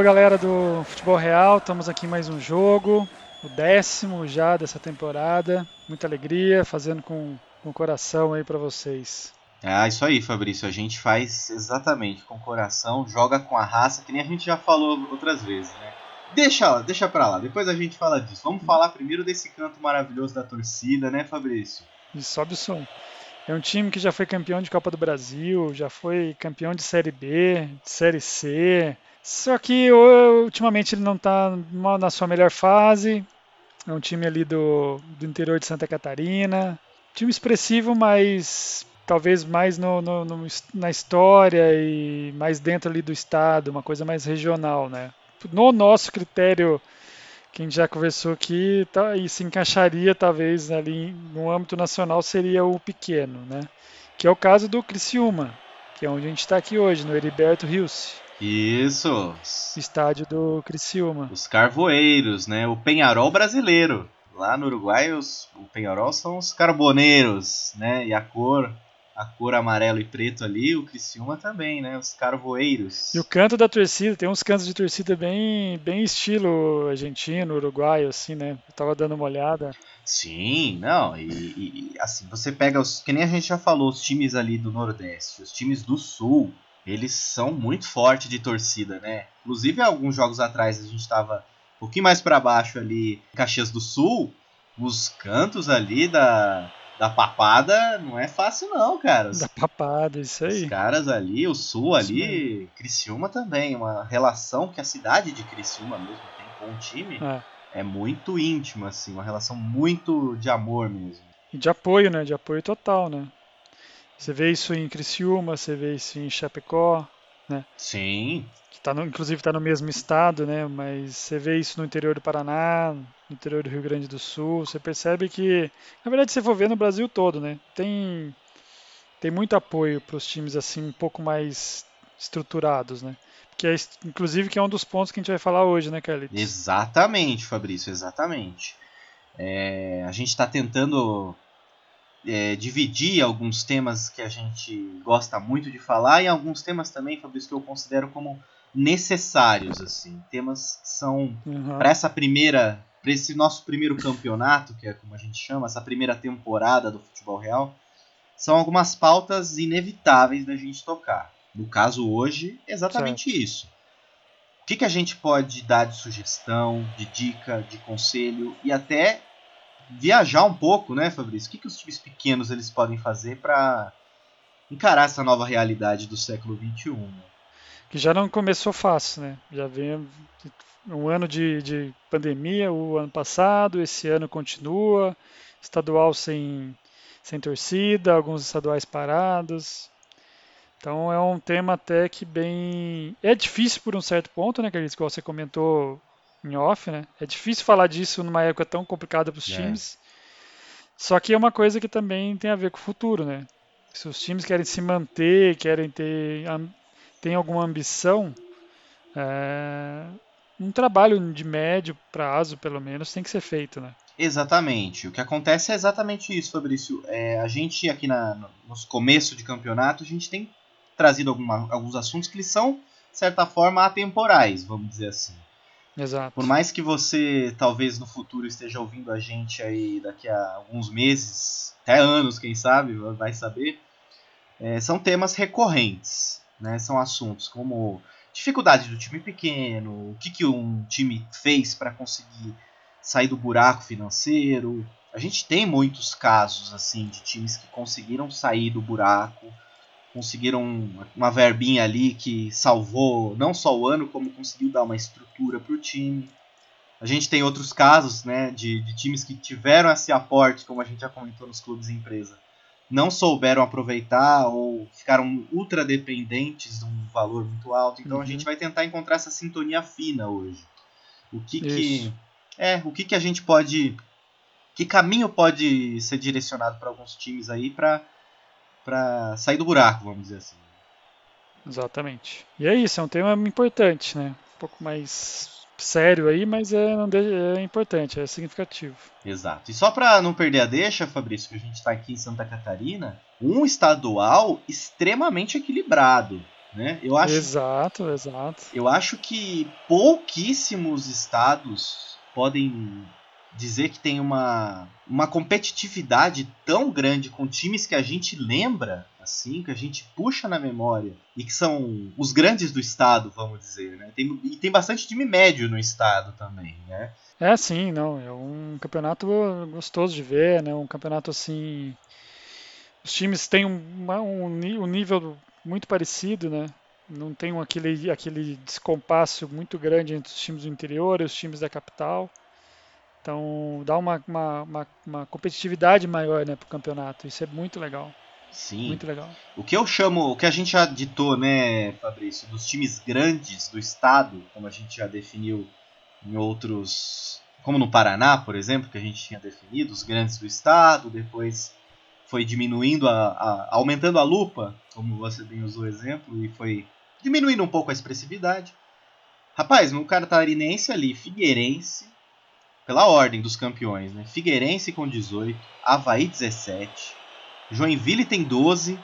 Alô, galera do Futebol Real, estamos aqui em mais um jogo, o décimo já dessa temporada. Muita alegria, fazendo com, com o coração aí para vocês. Ah, isso aí, Fabrício. A gente faz exatamente com o coração, joga com a raça, que nem a gente já falou outras vezes, né? Deixa, deixa pra lá, depois a gente fala disso. Vamos falar primeiro desse canto maravilhoso da torcida, né, Fabrício? E sobe o som. É um time que já foi campeão de Copa do Brasil, já foi campeão de Série B, de Série C. Só que ultimamente ele não está na sua melhor fase. É um time ali do, do interior de Santa Catarina. Time expressivo, mas talvez mais no, no, no, na história e mais dentro ali do estado, uma coisa mais regional, né? No nosso critério que a gente já conversou aqui, tá, e se encaixaria talvez ali no âmbito nacional seria o pequeno, né? Que é o caso do Criciúma, que é onde a gente está aqui hoje, no Heriberto Rios. Isso. Estádio do Criciúma. Os Carvoeiros, né? O Penharol brasileiro. Lá no Uruguai, os, o Penharol são os carboneiros, né? E a cor a cor amarelo e preto ali, o Criciúma também, né? Os carvoeiros. E o canto da torcida, tem uns cantos de torcida bem, bem estilo argentino, uruguaio, assim, né? Eu tava dando uma olhada. Sim, não, e, e, assim, você pega os. Que nem a gente já falou, os times ali do Nordeste, os times do Sul, eles são muito fortes de torcida, né? Inclusive, alguns jogos atrás a gente tava um pouquinho mais para baixo ali, em Caxias do Sul, os cantos ali da da papada não é fácil não, cara. Da papada, isso aí. Os caras ali, o sul ali, Criciúma também, uma relação que a cidade de Criciúma mesmo tem com o time é. é muito íntima, assim, uma relação muito de amor mesmo. E de apoio, né? De apoio total, né? Você vê isso em Criciúma, você vê isso em Chapecó, né? Sim. Que tá no, inclusive está no mesmo estado, né? Mas você vê isso no interior do Paraná, no interior do Rio Grande do Sul. Você percebe que, na verdade, você for ver no Brasil todo, né? Tem, tem muito apoio para os times assim um pouco mais estruturados, né? Que é, inclusive, que é um dos pontos que a gente vai falar hoje, né, Kelly? Exatamente, Fabrício, exatamente. É, a gente está tentando é, dividir alguns temas que a gente gosta muito de falar e alguns temas também, Fabrício, que eu considero como necessários, assim. Temas que são uhum. para essa primeira para esse nosso primeiro campeonato, que é como a gente chama, essa primeira temporada do futebol real, são algumas pautas inevitáveis da gente tocar. No caso hoje, exatamente certo. isso. O que, que a gente pode dar de sugestão, de dica, de conselho e até viajar um pouco, né, Fabrício? O que, que os times pequenos eles podem fazer para encarar essa nova realidade do século XXI? Que já não começou fácil, né? Já vem um ano de, de pandemia o ano passado, esse ano continua, estadual sem, sem torcida, alguns estaduais parados. Então é um tema até que bem. É difícil por um certo ponto, né, Carlos? Igual você comentou em off, né? É difícil falar disso numa época tão complicada para os é. times. Só que é uma coisa que também tem a ver com o futuro, né? Se os times querem se manter, querem ter tem alguma ambição, é, um trabalho de médio prazo, pelo menos, tem que ser feito, né? Exatamente. O que acontece é exatamente isso, Fabrício. É, a gente aqui na, no, nos começos de campeonato, a gente tem trazido alguma, alguns assuntos que são, de certa forma, atemporais, vamos dizer assim. Exato. Por mais que você talvez no futuro esteja ouvindo a gente aí daqui a alguns meses, até anos, quem sabe, vai saber, é, são temas recorrentes, né? São assuntos como dificuldade do time pequeno, o que, que um time fez para conseguir sair do buraco financeiro. A gente tem muitos casos assim de times que conseguiram sair do buraco, conseguiram uma verbinha ali que salvou não só o ano, como conseguiu dar uma estrutura para o time. A gente tem outros casos né, de, de times que tiveram esse aporte, como a gente já comentou nos clubes e empresa, não souberam aproveitar ou ficaram ultra dependentes de um valor muito alto. Então uhum. a gente vai tentar encontrar essa sintonia fina hoje. O que que é, o que que a gente pode que caminho pode ser direcionado para alguns times aí para para sair do buraco, vamos dizer assim. Exatamente. E é isso, é um tema importante, né? Um pouco mais sério aí, mas é, é importante, é significativo. Exato. E só para não perder a deixa, Fabrício, que a gente está aqui em Santa Catarina, um estadual extremamente equilibrado. Né? Eu acho, exato, exato. Eu acho que pouquíssimos estados podem dizer que tem uma, uma competitividade tão grande com times que a gente lembra, assim, que a gente puxa na memória e que são os grandes do estado, vamos dizer, né? Tem, e tem bastante time médio no estado também, né? É, sim, não, é um campeonato gostoso de ver, né? Um campeonato assim, os times têm um, um, um nível muito parecido, né? Não tem um, aquele, aquele descompasso muito grande entre os times do interior e os times da capital. Então dá uma, uma, uma, uma competitividade maior né, para o campeonato. Isso é muito legal. Sim. Muito legal. O que eu chamo, o que a gente já ditou, né, Fabrício, dos times grandes do estado, como a gente já definiu em outros, como no Paraná, por exemplo, que a gente tinha definido, os grandes do estado, depois foi diminuindo, a, a aumentando a lupa, como você bem usou o exemplo, e foi diminuindo um pouco a expressividade. Rapaz, no catarinense ali, Figueirense, pela ordem dos campeões, né? Figueirense com 18, Havaí 17, Joinville tem 12,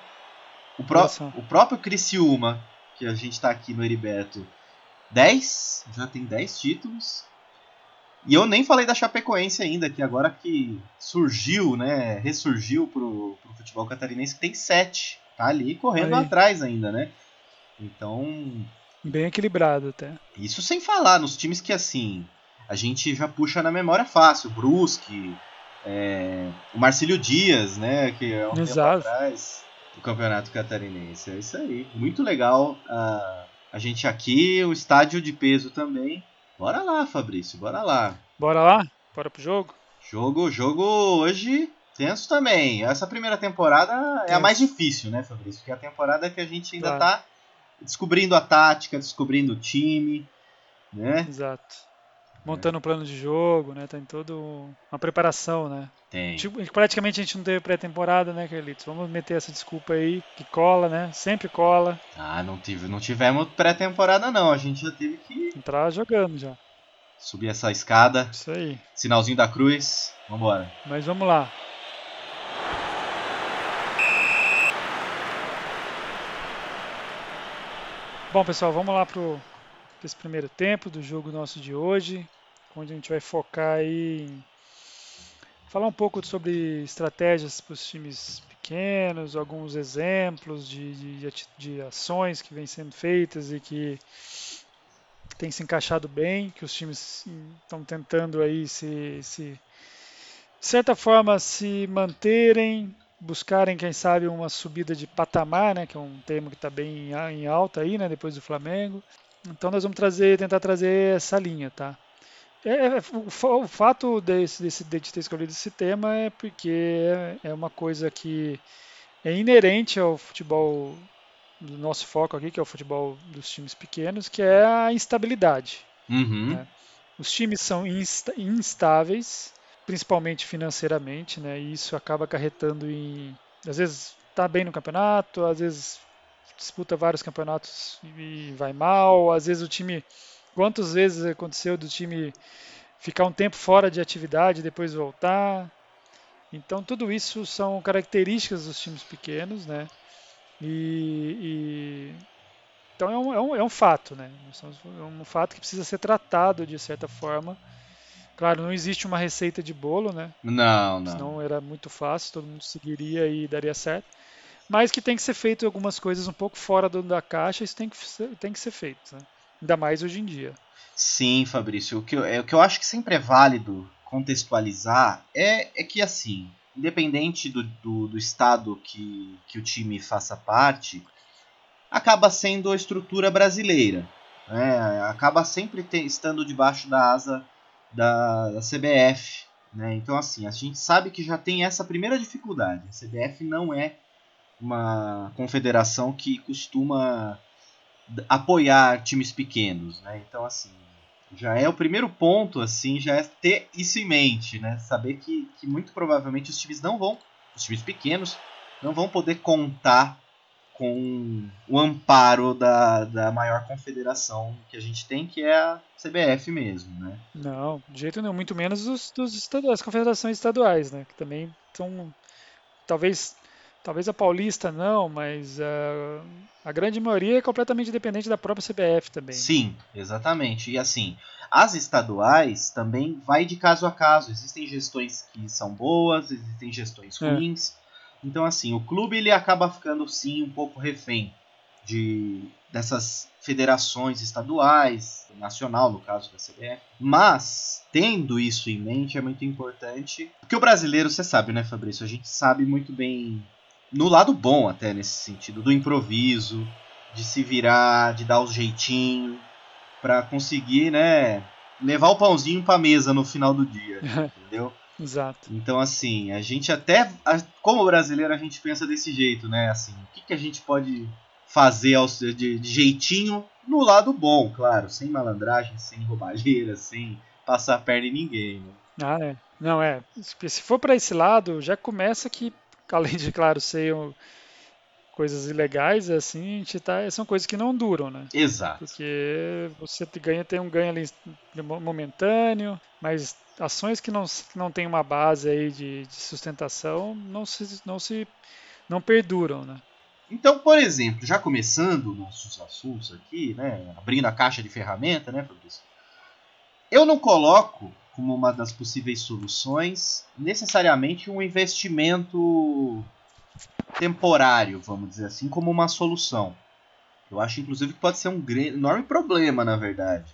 o, pró o próprio Criciúma, que a gente está aqui no Heriberto, 10, já tem 10 títulos. E eu nem falei da Chapecoense ainda, que agora que surgiu, né, ressurgiu pro, pro futebol catarinense, que tem 7. Tá ali correndo Aí. atrás ainda, né? Então. Bem equilibrado até. Isso sem falar nos times que assim. A gente já puxa na memória fácil. Brusque, é, o Marcílio Dias, né? Que é um Exato. tempo atrás do Campeonato Catarinense. É isso aí. Muito legal. Uh, a gente aqui, o estádio de peso também. Bora lá, Fabrício, bora lá. Bora lá? Bora pro jogo? Jogo, jogo hoje tenso também. Essa primeira temporada tenso. é a mais difícil, né, Fabrício? Porque é a temporada que a gente ainda claro. tá descobrindo a tática, descobrindo o time, né? Exato. Montando um plano de jogo, né? Tem toda uma preparação, né? Tem. Tipo, praticamente a gente não teve pré-temporada, né, Carlitos? Vamos meter essa desculpa aí, que cola, né? Sempre cola. Ah, não, tive, não tivemos pré-temporada não, a gente já teve que... Entrar jogando já. Subir essa escada. Isso aí. Sinalzinho da cruz. Vambora. Mas vamos lá. Bom, pessoal, vamos lá para esse primeiro tempo do jogo nosso de hoje, onde a gente vai focar aí em falar um pouco sobre estratégias para os times pequenos, alguns exemplos de, de, de, ações que vêm sendo feitas e que têm se encaixado bem, que os times estão tentando aí se, se de certa forma se manterem buscarem, quem sabe, uma subida de patamar, né, que é um termo que está bem em alta aí, né, depois do Flamengo. Então nós vamos trazer, tentar trazer essa linha, tá? É, é o, o, fato desse, desse, de ter escolhido esse tema é porque é, é uma coisa que é inerente ao futebol do nosso foco aqui, que é o futebol dos times pequenos, que é a instabilidade. Uhum. Né? Os times são insta instáveis, principalmente financeiramente, né? E isso acaba acarretando em, às vezes está bem no campeonato, às vezes disputa vários campeonatos e vai mal, às vezes o time, quantas vezes aconteceu do time ficar um tempo fora de atividade e depois voltar. Então tudo isso são características dos times pequenos, né? E, e então é um, é, um, é um fato, né? É um fato que precisa ser tratado de certa forma Claro, não existe uma receita de bolo, né? Não, não. Senão era muito fácil, todo mundo seguiria e daria certo. Mas que tem que ser feito algumas coisas um pouco fora do, da caixa, isso tem que ser, tem que ser feito, né? Ainda mais hoje em dia. Sim, Fabrício. O que, eu, é, o que eu acho que sempre é válido contextualizar é, é que, assim, independente do, do, do estado que, que o time faça parte, acaba sendo a estrutura brasileira. Né? Acaba sempre ter, estando debaixo da asa da, da CBF. Né? Então, assim, a gente sabe que já tem essa primeira dificuldade. A CBF não é uma confederação que costuma apoiar times pequenos, né? Então, assim, já é o primeiro ponto, assim, já é ter isso em mente, né? Saber que, que muito provavelmente os times não vão, os times pequenos, não vão poder contar com o amparo da, da maior confederação que a gente tem, que é a CBF mesmo, né? Não, de jeito nenhum, muito menos dos, dos estaduais, as confederações estaduais, né? Que também são, talvez, talvez a Paulista não, mas uh, a grande maioria é completamente dependente da própria CBF também. Sim, exatamente. E assim, as estaduais também vai de caso a caso. Existem gestões que são boas, existem gestões é. ruins. É. Então assim, o clube ele acaba ficando sim um pouco refém de dessas federações estaduais, nacional no caso da CBF. Mas tendo isso em mente é muito importante, porque o brasileiro, você sabe, né, Fabrício, a gente sabe muito bem no lado bom até nesse sentido, do improviso, de se virar, de dar os jeitinhos para conseguir, né, levar o pãozinho para mesa no final do dia, entendeu? Exato. Então, assim, a gente até, como brasileiro, a gente pensa desse jeito, né? Assim, o que, que a gente pode fazer de, de jeitinho no lado bom, claro, sem malandragem, sem roubalheira, sem passar a perna em ninguém. Né? Ah, é. Não, é. Se for para esse lado, já começa que, além de, claro, ser coisas ilegais, assim, a gente tá, são coisas que não duram, né? Exato. Porque você ganha, tem um ganho ali momentâneo, mas ações que não, que não tem uma base aí de, de sustentação não se, não se não perduram, né? Então, por exemplo, já começando nossos assuntos aqui, né, abrindo a caixa de ferramenta, né, Fabrício? Eu não coloco como uma das possíveis soluções necessariamente um investimento temporário, vamos dizer assim, como uma solução. Eu acho, inclusive, que pode ser um enorme problema, na verdade.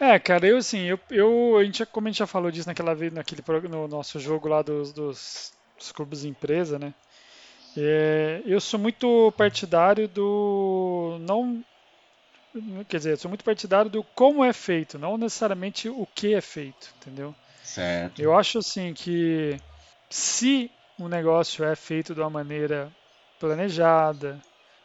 É, cara, eu assim, eu, eu a gente, como a gente já falou disso naquela vez, naquele no nosso jogo lá dos, dos, dos clubes de empresa, né? É, eu sou muito partidário do não quer dizer, sou muito partidário do como é feito, não necessariamente o que é feito, entendeu? Certo. Eu acho assim que se um negócio é feito de uma maneira planejada,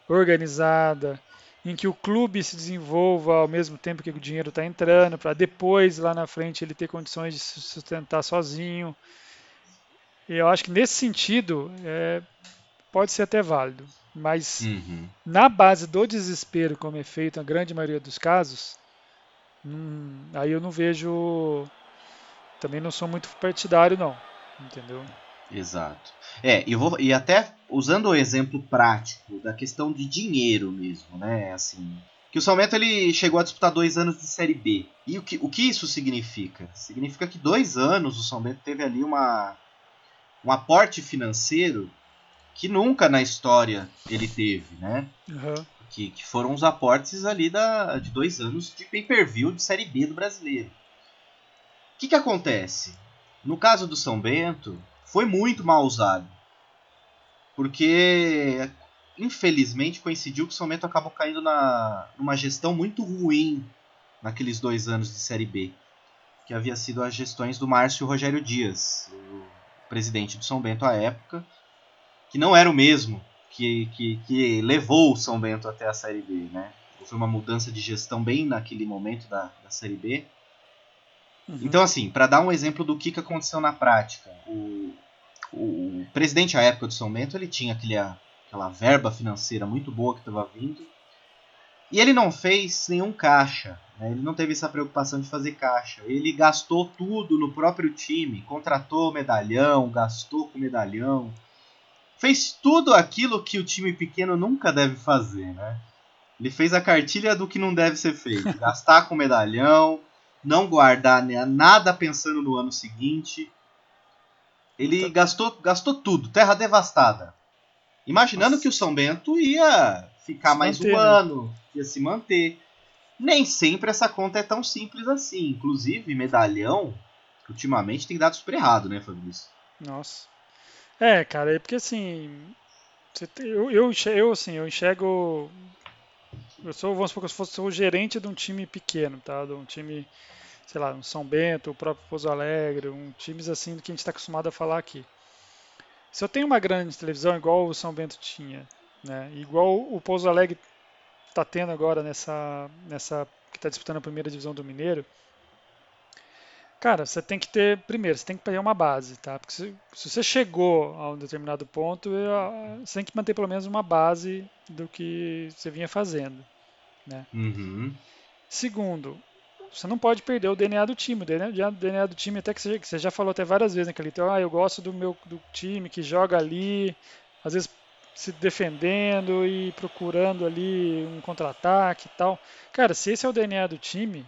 organizada, em que o clube se desenvolva ao mesmo tempo que o dinheiro está entrando, para depois, lá na frente, ele ter condições de se sustentar sozinho. Eu acho que nesse sentido é, pode ser até válido. Mas uhum. na base do desespero, como é feito na grande maioria dos casos, hum, aí eu não vejo. Também não sou muito partidário, não. Entendeu? Exato. É, eu vou. E até usando o exemplo prático da questão de dinheiro mesmo, né? Assim. Que o Salmento ele chegou a disputar dois anos de Série B. E o que, o que isso significa? Significa que dois anos o Salmento teve ali uma, um aporte financeiro que nunca na história ele teve, né? Uhum. Que, que foram os aportes ali da, de dois anos de pay-per-view de Série B do brasileiro. O que, que acontece? No caso do São Bento, foi muito mal usado. Porque, infelizmente, coincidiu que o São Bento acabou caindo na, numa gestão muito ruim naqueles dois anos de Série B. Que havia sido as gestões do Márcio Rogério Dias, o presidente do São Bento à época, que não era o mesmo que, que, que levou o São Bento até a Série B. Né? Foi uma mudança de gestão bem naquele momento da, da Série B. Uhum. Então, assim, para dar um exemplo do que, que aconteceu na prática, o, o presidente à época do São Bento ele tinha aquele, aquela verba financeira muito boa que estava vindo e ele não fez nenhum caixa, né? ele não teve essa preocupação de fazer caixa. Ele gastou tudo no próprio time, contratou medalhão, gastou com medalhão, fez tudo aquilo que o time pequeno nunca deve fazer, né? Ele fez a cartilha do que não deve ser feito, gastar com medalhão, não guardar nada pensando no ano seguinte. Ele então... gastou, gastou tudo, terra devastada. Imaginando Nossa. que o São Bento ia ficar se mais manter, um né? ano, ia se manter. Nem sempre essa conta é tão simples assim. Inclusive, medalhão, ultimamente tem dado super errado, né, Fabrício? Nossa. É, cara, é porque assim. Eu, eu, eu, assim, eu enxergo. Eu sou, vamos supor que eu fosse o gerente de um time pequeno, tá? De um time sei lá, um São Bento, o próprio Pouso Alegre, um times assim que a gente está acostumado a falar aqui. Se eu tenho uma grande televisão igual o São Bento tinha, né, igual o Pouso Alegre está tendo agora nessa, nessa que está disputando a primeira divisão do Mineiro, cara, você tem que ter, primeiro, você tem que pegar uma base, tá? Porque se, se você chegou a um determinado ponto, você tem que manter pelo menos uma base do que você vinha fazendo, né? Uhum. Segundo, você não pode perder o DNA do time. O DNA, DNA do time, até que você, que você, já falou até várias vezes naquele então, ah, eu gosto do meu do time que joga ali. Às vezes se defendendo e procurando ali um contra-ataque e tal. Cara, se esse é o DNA do time,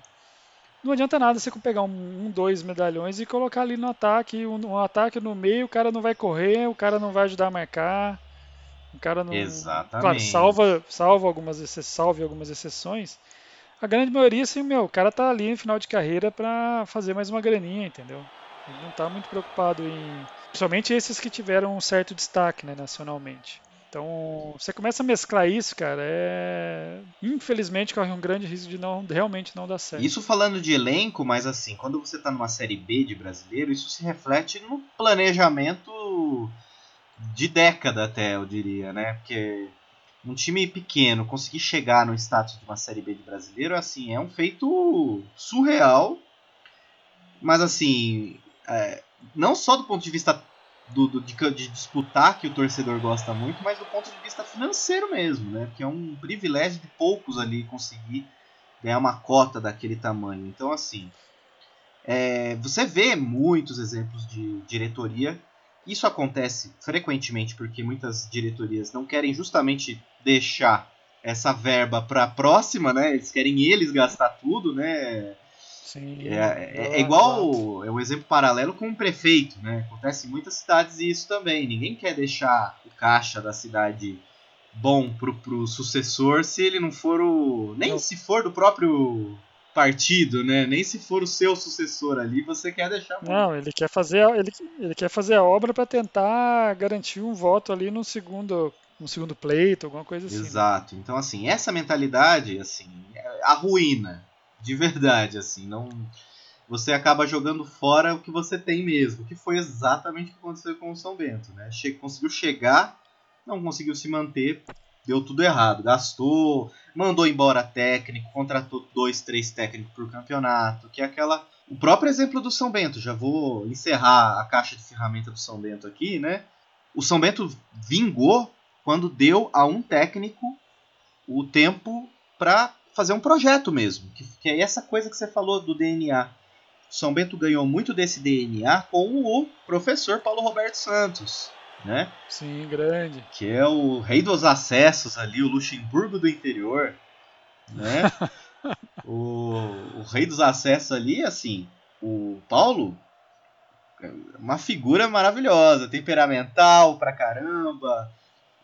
não adianta nada você pegar um, um dois medalhões e colocar ali no ataque, um, um, ataque no meio, o cara não vai correr, o cara não vai ajudar a marcar. O cara não. Exatamente. Claro, salva, salva algumas, salve algumas exceções. A grande maioria, assim, meu, o cara tá ali no final de carreira para fazer mais uma graninha, entendeu? Ele não tá muito preocupado em. Principalmente esses que tiveram um certo destaque, né, nacionalmente. Então, você começa a mesclar isso, cara, é. Infelizmente corre um grande risco de não realmente não dar certo. Isso falando de elenco, mas assim, quando você tá numa série B de brasileiro, isso se reflete no planejamento de década até, eu diria, né? Porque um time pequeno conseguir chegar no status de uma série B de brasileiro, assim, é um feito surreal. Mas assim, é, não só do ponto de vista do, do de, de, disputar que o torcedor gosta muito, mas do ponto de vista financeiro mesmo, né? Que é um privilégio de poucos ali conseguir ganhar uma cota daquele tamanho. Então, assim, é, você vê muitos exemplos de diretoria. Isso acontece frequentemente porque muitas diretorias não querem justamente deixar essa verba para a próxima, né? Eles querem eles gastar tudo, né? Sim, é, é, é igual, é um exemplo paralelo com o prefeito, né? Acontece em muitas cidades isso também. Ninguém quer deixar o caixa da cidade bom pro, pro sucessor se ele não for o. Nem não. se for do próprio partido, né? Nem se for o seu sucessor ali, você quer deixar. Bom. Não, ele quer fazer, ele, ele quer fazer a obra para tentar garantir um voto ali no segundo no segundo pleito, alguma coisa assim. Né? Exato. Né? Então, assim, essa mentalidade, assim, é arruína de verdade, assim, não você acaba jogando fora o que você tem mesmo, que foi exatamente o que aconteceu com o São Bento, né? Che conseguiu chegar, não conseguiu se manter, deu tudo errado, gastou, mandou embora técnico, contratou dois, três técnicos por campeonato, que é aquela o próprio exemplo do São Bento, já vou encerrar a caixa de ferramenta do São Bento aqui, né? O São Bento vingou quando deu a um técnico o tempo para fazer um projeto mesmo. Que, que é essa coisa que você falou do DNA. São Bento ganhou muito desse DNA com o professor Paulo Roberto Santos. Né? Sim, grande. Que é o rei dos acessos ali, o Luxemburgo do interior. Né? o, o rei dos acessos ali, assim, o Paulo, uma figura maravilhosa, temperamental pra caramba,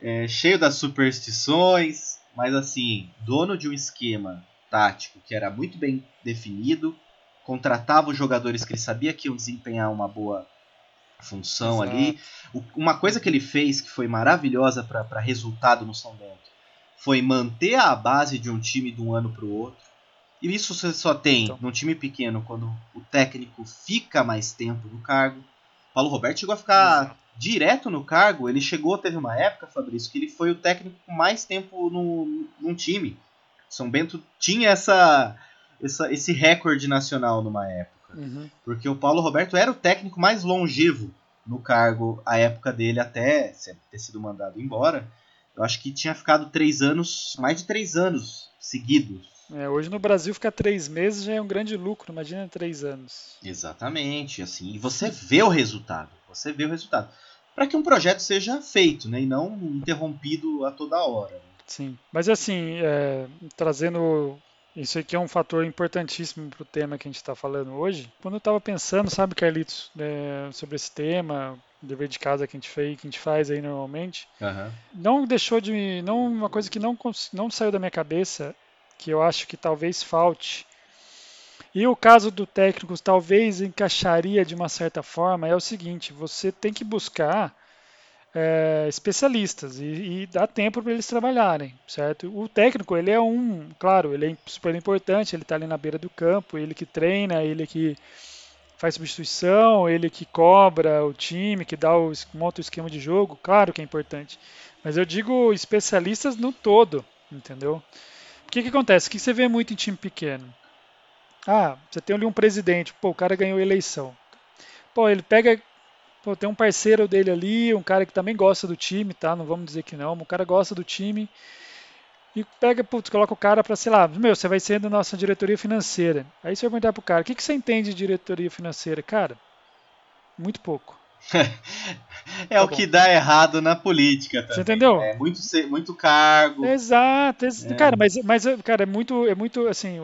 é, cheio das superstições, mas assim, dono de um esquema tático que era muito bem definido, contratava os jogadores que ele sabia que iam desempenhar uma boa função Exato. ali. Uma coisa que ele fez que foi maravilhosa para resultado no São Bento foi manter a base de um time de um ano para o outro. E isso você só tem então. num time pequeno quando o técnico fica mais tempo no cargo. Paulo Roberto chegou a ficar Exato direto no cargo, ele chegou, teve uma época, Fabrício, que ele foi o técnico com mais tempo no, num time. São Bento tinha essa, essa, esse recorde nacional numa época. Uhum. Porque o Paulo Roberto era o técnico mais longevo no cargo a época dele até ter sido mandado embora. Eu acho que tinha ficado três anos, mais de três anos seguidos. É, hoje no Brasil ficar três meses já é um grande lucro, imagina três anos. Exatamente, assim, e você vê o resultado, você vê o resultado para que um projeto seja feito, né, e não interrompido a toda hora. Sim, mas assim, é, trazendo isso aqui é um fator importantíssimo para o tema que a gente está falando hoje. Quando eu estava pensando, sabe, Carlitos, é, sobre esse tema, dever de casa que a gente fez, que a gente faz aí normalmente, uhum. não deixou de, não uma coisa que não não saiu da minha cabeça, que eu acho que talvez falte. E o caso do técnico talvez encaixaria de uma certa forma é o seguinte: você tem que buscar é, especialistas e, e tempo para eles trabalharem, certo? O técnico ele é um, claro, ele é super importante, ele está ali na beira do campo, ele que treina, ele que faz substituição, ele que cobra o time, que dá o, monta o esquema de jogo, claro que é importante. Mas eu digo especialistas no todo, entendeu? O que, que acontece? O que você vê muito em time pequeno? Ah, você tem ali um presidente, pô, o cara ganhou eleição. Pô, ele pega, pô, tem um parceiro dele ali, um cara que também gosta do time, tá? Não vamos dizer que não, o cara gosta do time e pega, putz, coloca o cara para, sei lá, meu, você vai ser da nossa diretoria financeira. Aí você vai perguntar pro cara, o que, que você entende de diretoria financeira? Cara, muito pouco. é tá o bom. que dá errado na política também. Você entendeu? É muito, muito cargo. Exato, ex é. cara, mas, mas cara, é muito, é muito assim,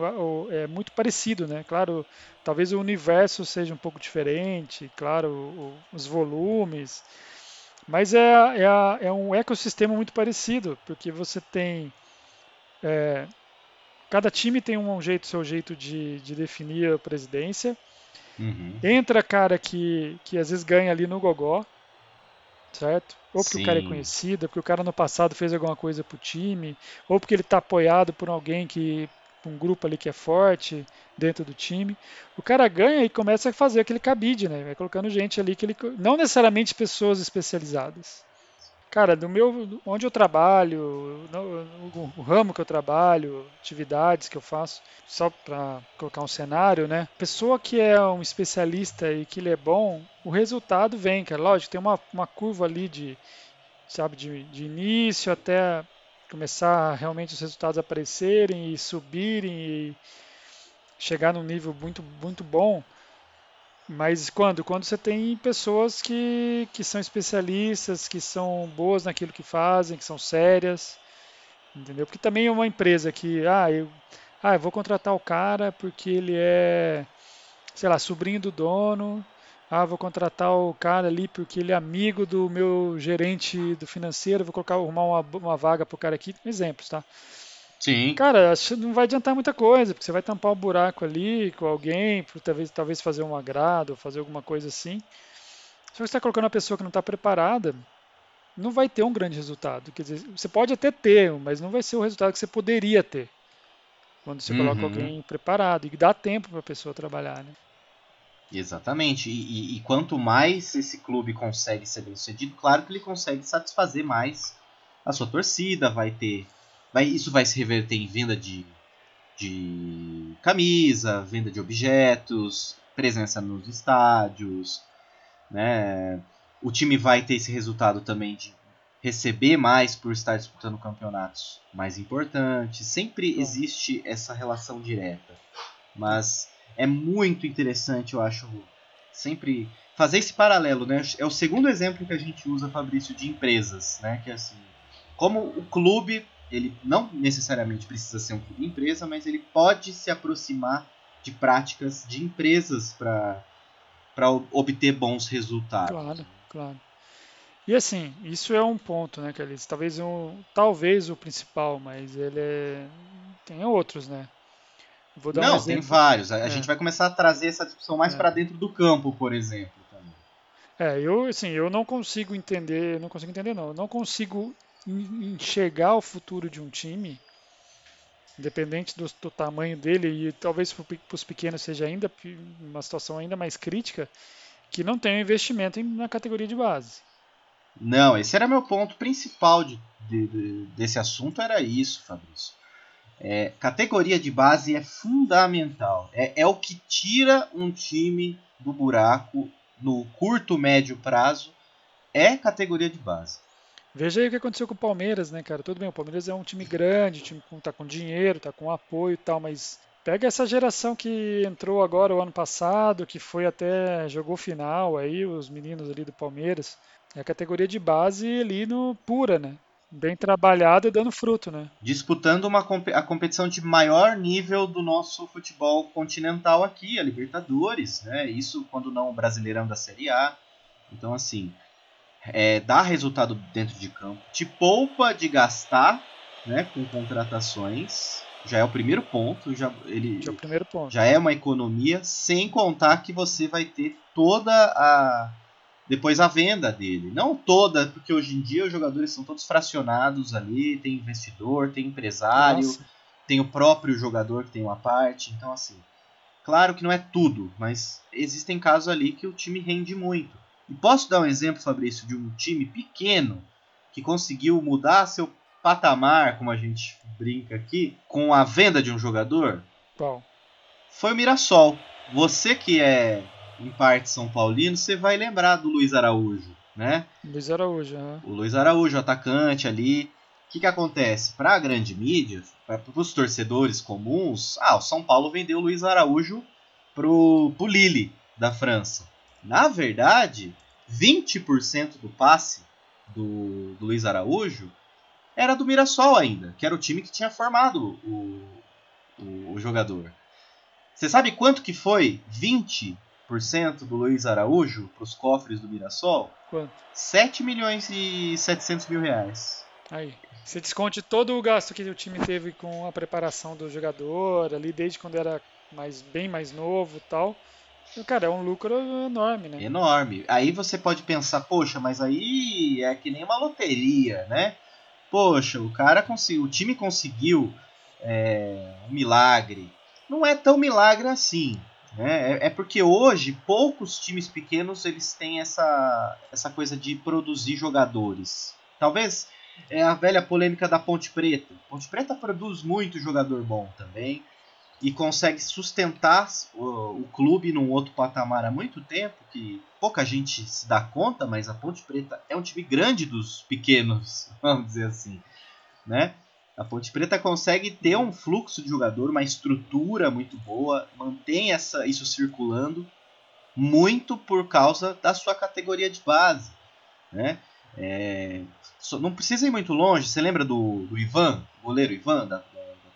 é muito parecido, né? Claro, talvez o universo seja um pouco diferente, claro, o, os volumes, mas é, é, é, um ecossistema muito parecido, porque você tem é, cada time tem um jeito, seu jeito de, de definir a presidência. Uhum. Entra cara que, que às vezes ganha ali no gogó, certo? Ou porque Sim. o cara é conhecido, porque o cara no passado fez alguma coisa pro time, ou porque ele está apoiado por alguém que um grupo ali que é forte dentro do time. O cara ganha e começa a fazer aquele cabide, né? Vai colocando gente ali que ele não necessariamente pessoas especializadas. Cara, do meu, onde eu trabalho, no, o ramo que eu trabalho, atividades que eu faço, só para colocar um cenário, né? Pessoa que é um especialista e que ele é bom, o resultado vem, cara. Lógico, tem uma, uma curva ali de, sabe, de, de início até começar realmente os resultados aparecerem e subirem e chegar num nível muito, muito bom. Mas quando? Quando você tem pessoas que, que são especialistas, que são boas naquilo que fazem, que são sérias, entendeu? Porque também é uma empresa que, ah, eu, ah, eu vou contratar o cara porque ele é, sei lá, sobrinho do dono, ah, vou contratar o cara ali porque ele é amigo do meu gerente do financeiro, vou colocar, arrumar uma, uma vaga pro cara aqui, exemplos, tá? Sim. Cara, não vai adiantar muita coisa, porque você vai tampar um buraco ali com alguém, por talvez, talvez fazer um agrado, fazer alguma coisa assim. Se você está colocando uma pessoa que não está preparada, não vai ter um grande resultado. Quer dizer, você pode até ter, mas não vai ser o resultado que você poderia ter. Quando você uhum. coloca alguém preparado e dá tempo para a pessoa trabalhar, né? Exatamente. E, e, e, quanto mais esse clube consegue ser bem sucedido, claro que ele consegue satisfazer mais a sua torcida, vai ter Vai, isso vai se reverter em venda de, de camisa, venda de objetos, presença nos estádios, né? O time vai ter esse resultado também de receber mais por estar disputando campeonatos mais importantes. Sempre existe essa relação direta. Mas é muito interessante, eu acho, sempre fazer esse paralelo, né? É o segundo exemplo que a gente usa, Fabrício, de empresas, né? Que é assim, como o clube ele não necessariamente precisa ser um clube empresa, mas ele pode se aproximar de práticas de empresas para obter bons resultados. Claro, claro. E assim, isso é um ponto, né, Carlitos? Talvez, um, talvez o principal, mas ele é... tem outros, né? não, um tem vários. A, é. gente vai começar a trazer essa discussão mais é. para dentro do campo, por exemplo. Também. É, eu, assim, eu não consigo entender, não consigo entender não, eu não consigo enxergar o futuro de um time, independente do, do tamanho dele, e talvez para os pequenos seja ainda uma situação ainda mais crítica, que não tem investimento em, na categoria de base. Não, esse era meu ponto principal de, de, de, desse assunto, era isso, Fabrício. É, categoria de base é fundamental. É, é o que tira um time do buraco no curto, médio prazo. É categoria de base. Veja aí o que aconteceu com o Palmeiras, né, cara? Tudo bem, o Palmeiras é um time grande, um time que tá com dinheiro, tá com apoio e tal, mas pega essa geração que entrou agora o ano passado, que foi até jogou final aí, os meninos ali do Palmeiras. É a categoria de base ali no pura, né? Bem trabalhado e dando fruto, né? Disputando uma, a competição de maior nível do nosso futebol continental aqui, a Libertadores, né? Isso quando não o Brasileirão da Série A. Então, assim, é, dá resultado dentro de campo, te poupa de gastar né, com contratações. Já é o primeiro ponto, já, ele, já é o primeiro ponto. Já é uma economia, sem contar que você vai ter toda a. Depois a venda dele. Não toda, porque hoje em dia os jogadores são todos fracionados ali, tem investidor, tem empresário, Nossa. tem o próprio jogador que tem uma parte. Então, assim, claro que não é tudo, mas existem casos ali que o time rende muito. E posso dar um exemplo, Fabrício, de um time pequeno que conseguiu mudar seu patamar, como a gente brinca aqui, com a venda de um jogador? Qual? Foi o Mirassol. Você que é em parte São Paulino, você vai lembrar do Luiz Araújo, né? Luiz Araújo, né? O Luiz Araújo, atacante ali. O que, que acontece? Para a grande mídia, para os torcedores comuns, ah, o São Paulo vendeu o Luiz Araújo pro, pro Lille, da França. Na verdade, 20% do passe do, do Luiz Araújo era do Mirassol ainda, que era o time que tinha formado o, o, o jogador. Você sabe quanto que foi 20% do Luiz Araújo para os cofres do Mirassol? Quanto? 7 milhões e 700 mil reais. Aí. Você desconte todo o gasto que o time teve com a preparação do jogador, ali desde quando era mais, bem mais novo e tal. Cara, é um lucro enorme, né? Enorme. Aí você pode pensar, poxa, mas aí é que nem uma loteria, né? Poxa, o cara conseguiu, o time conseguiu é, um milagre. Não é tão milagre assim. Né? É, é porque hoje poucos times pequenos eles têm essa, essa coisa de produzir jogadores. Talvez é a velha polêmica da Ponte Preta. Ponte Preta produz muito jogador bom também e consegue sustentar o, o, clube num outro patamar há muito tempo, que pouca gente se dá conta, mas a Ponte Preta é um time grande dos pequenos, vamos dizer assim, né? A Ponte Preta consegue ter um fluxo de jogador, uma estrutura muito boa, mantém essa, isso circulando muito por causa da sua categoria de base, né? É, não precisa ir muito longe. Você lembra do, do Ivan, goleiro Ivan da,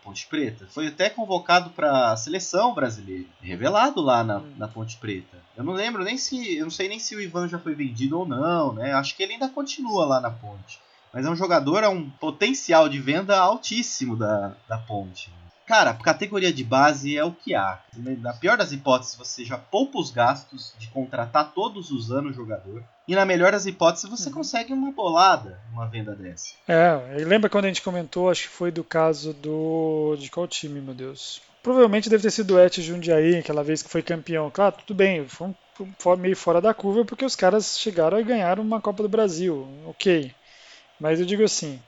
Ponte Preta. Foi até convocado para a seleção brasileira, revelado lá na, hum. na Ponte Preta. Eu não lembro nem se, eu não sei nem se o Ivan já foi vendido ou não, né? Acho que ele ainda continua lá na Ponte. Mas é um jogador, é um potencial de venda altíssimo da, da Ponte. Cara, categoria de base é o que há. Na pior das hipóteses, você já poupa os gastos de contratar todos os anos o jogador. E na melhor das hipóteses, você uhum. consegue uma bolada uma venda dessa. É, lembra quando a gente comentou, acho que foi do caso do. De qual time, meu Deus? Provavelmente deve ter sido o Et Jundiaí, aquela vez que foi campeão. Claro, tudo bem, foi um, meio fora da curva porque os caras chegaram e ganharam uma Copa do Brasil. Ok. Mas eu digo assim,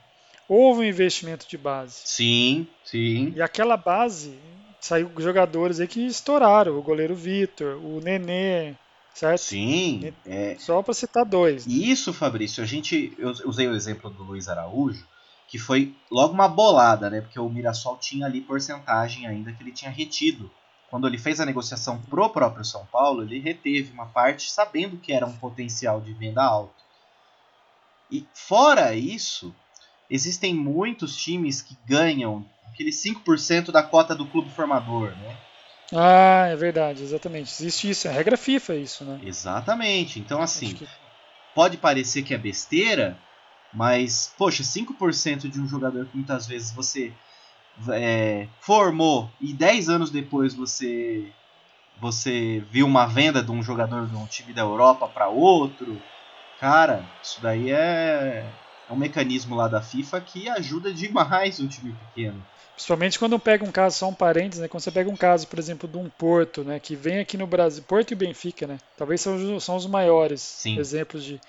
houve um investimento de base. Sim, sim. E aquela base saiu jogadores aí que estouraram, o goleiro Vitor, o Nenê, certo? Sim. É... Só para citar dois. Né? Isso, Fabrício, a gente eu usei o exemplo do Luiz Araújo, que foi logo uma bolada, né? Porque o Mirassol tinha ali porcentagem ainda que ele tinha retido. Quando ele fez a negociação pro próprio São Paulo, ele reteve uma parte sabendo que era um potencial de venda alto. E fora isso, existem muitos times que ganham aquele 5% da cota do clube formador, né? Ah, é verdade, exatamente. Existe isso, é regra FIFA isso, né? Exatamente. Então, assim, que... pode parecer que é besteira, mas, poxa, 5% de um jogador que muitas vezes você é, formou e 10 anos depois você você viu uma venda de um jogador de um time da Europa para outro, cara, isso daí é, é um mecanismo lá da FIFA que ajuda demais um time pequeno. Principalmente quando pega um caso, só um parênteses, né? Quando você pega um caso, por exemplo, de um Porto, né? Que vem aqui no Brasil, Porto e Benfica, né? Talvez são, são os maiores Sim. exemplos de.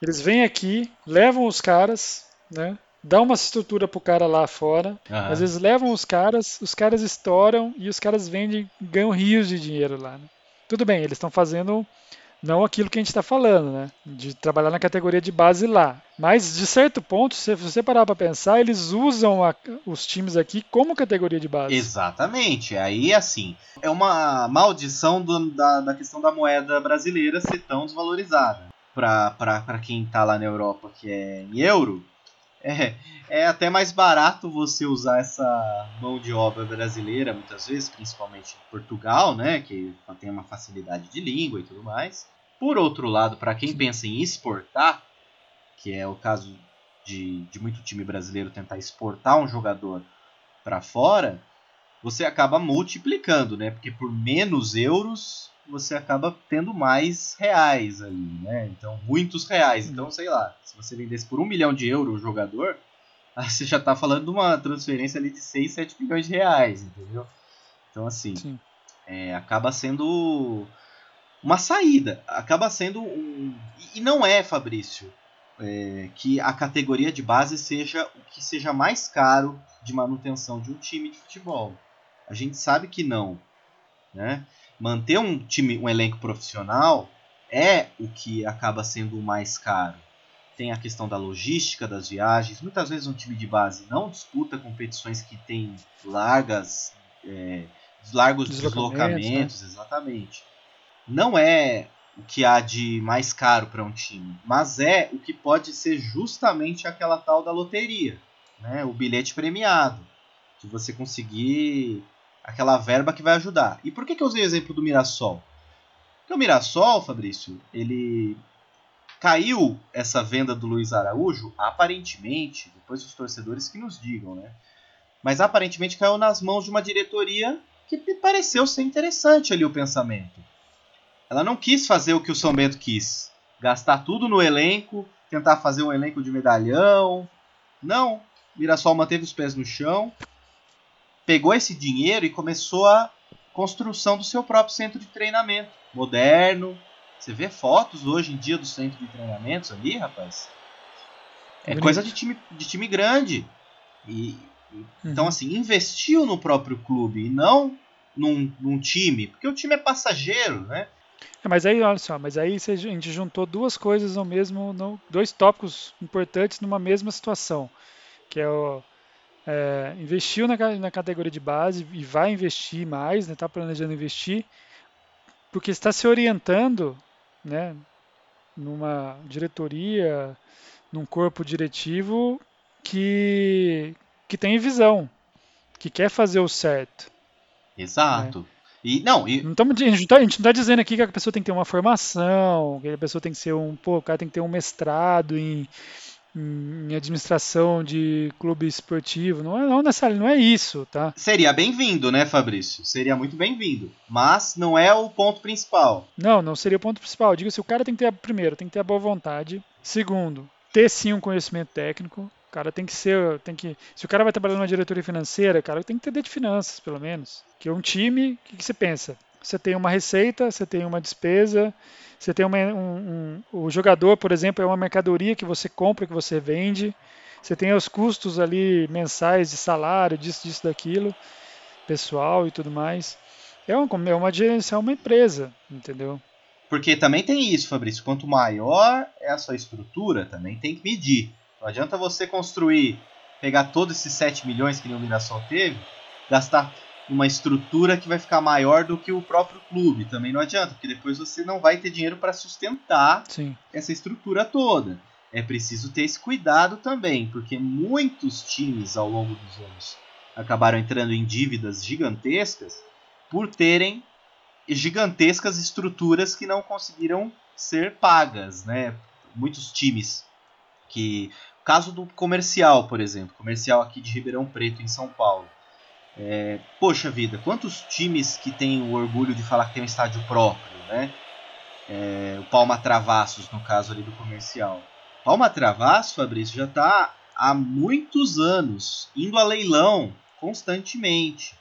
Eles vêm aqui, levam os caras, né? Dá uma estrutura pro cara lá fora. Às vezes levam os caras, os caras estouram e os caras vendem, ganham rios de dinheiro lá. Né? Tudo bem, eles estão fazendo não aquilo que a gente está falando, né? De trabalhar na categoria de base lá. Mas, de certo ponto, se você parar para pensar, eles usam a, os times aqui como categoria de base. Exatamente. Aí, assim, é uma maldição do, da, da questão da moeda brasileira ser tão desvalorizada. Para quem está lá na Europa, que é em euro, é, é até mais barato você usar essa mão de obra brasileira, muitas vezes, principalmente em Portugal, né? Que tem uma facilidade de língua e tudo mais por outro lado, para quem pensa em exportar, que é o caso de, de muito time brasileiro tentar exportar um jogador para fora, você acaba multiplicando, né? Porque por menos euros você acaba tendo mais reais ali, né? Então, muitos reais. Então, sei lá, se você vendesse por um milhão de euros o jogador, você já está falando de uma transferência ali de 6, 7 milhões de reais, entendeu? Então, assim, é, acaba sendo uma saída. Acaba sendo um. E não é, Fabrício, é, que a categoria de base seja o que seja mais caro de manutenção de um time de futebol. A gente sabe que não. Né? Manter um time, um elenco profissional é o que acaba sendo o mais caro. Tem a questão da logística das viagens. Muitas vezes um time de base não disputa competições que têm largas, é, largos deslocamentos, deslocamentos né? exatamente não é o que há de mais caro para um time, mas é o que pode ser justamente aquela tal da loteria, né? O bilhete premiado, de você conseguir aquela verba que vai ajudar. E por que, que eu usei o exemplo do Mirassol? Porque o Mirassol, Fabrício, ele caiu essa venda do Luiz Araújo, aparentemente, depois os torcedores que nos digam, né? Mas aparentemente caiu nas mãos de uma diretoria que me pareceu ser interessante ali o pensamento. Ela não quis fazer o que o São Bento quis, gastar tudo no elenco, tentar fazer um elenco de medalhão. Não, Mirassol manteve os pés no chão, pegou esse dinheiro e começou a construção do seu próprio centro de treinamento, moderno. Você vê fotos hoje em dia do centro de treinamentos ali, rapaz. É Bonito. coisa de time, de time grande. E, uhum. Então, assim, investiu no próprio clube e não num, num time, porque o time é passageiro, né? É, mas aí, olha só, mas aí a gente juntou duas coisas no mesmo, no, dois tópicos importantes numa mesma situação, que é o é, investiu na, na, categoria de base e vai investir mais, está né, tá planejando investir, porque está se orientando, né, numa diretoria, num corpo diretivo que que tem visão, que quer fazer o certo. Exato. Né? E, não, e... não tamo, a gente não está tá dizendo aqui que a pessoa tem que ter uma formação, que a pessoa tem que ser um, pô, o cara tem que ter um mestrado em, em administração de clube esportivo. Não é, não, necessariamente, não é isso, tá? Seria bem-vindo, né, Fabrício? Seria muito bem-vindo. Mas não é o ponto principal. Não, não seria o ponto principal. Diga se o cara tem que ter, primeiro, tem que ter a boa vontade. Segundo, ter sim um conhecimento técnico. O cara tem que ser, tem que, se o cara vai trabalhar numa diretoria financeira, cara, tem que entender de finanças, pelo menos. Que é um time, o que, que você pensa? Você tem uma receita, você tem uma despesa, você tem uma, um, um, o jogador, por exemplo, é uma mercadoria que você compra, que você vende. Você tem os custos ali mensais de salário, disso, disso, daquilo, pessoal e tudo mais. É uma, é uma gerenciar uma empresa, entendeu? Porque também tem isso, Fabrício. Quanto maior é a sua estrutura, também tem que medir. Não adianta você construir, pegar todos esses 7 milhões que o Mirassol teve, gastar uma estrutura que vai ficar maior do que o próprio clube. Também não adianta, porque depois você não vai ter dinheiro para sustentar Sim. essa estrutura toda. É preciso ter esse cuidado também, porque muitos times ao longo dos anos acabaram entrando em dívidas gigantescas por terem gigantescas estruturas que não conseguiram ser pagas, né? Muitos times que caso do comercial, por exemplo, comercial aqui de Ribeirão Preto em São Paulo, é, poxa vida, quantos times que têm o orgulho de falar que tem um estádio próprio, né? É, o Palma Travassos, no caso ali do comercial. Palma Travassos, Fabrício, já está há muitos anos indo a leilão constantemente,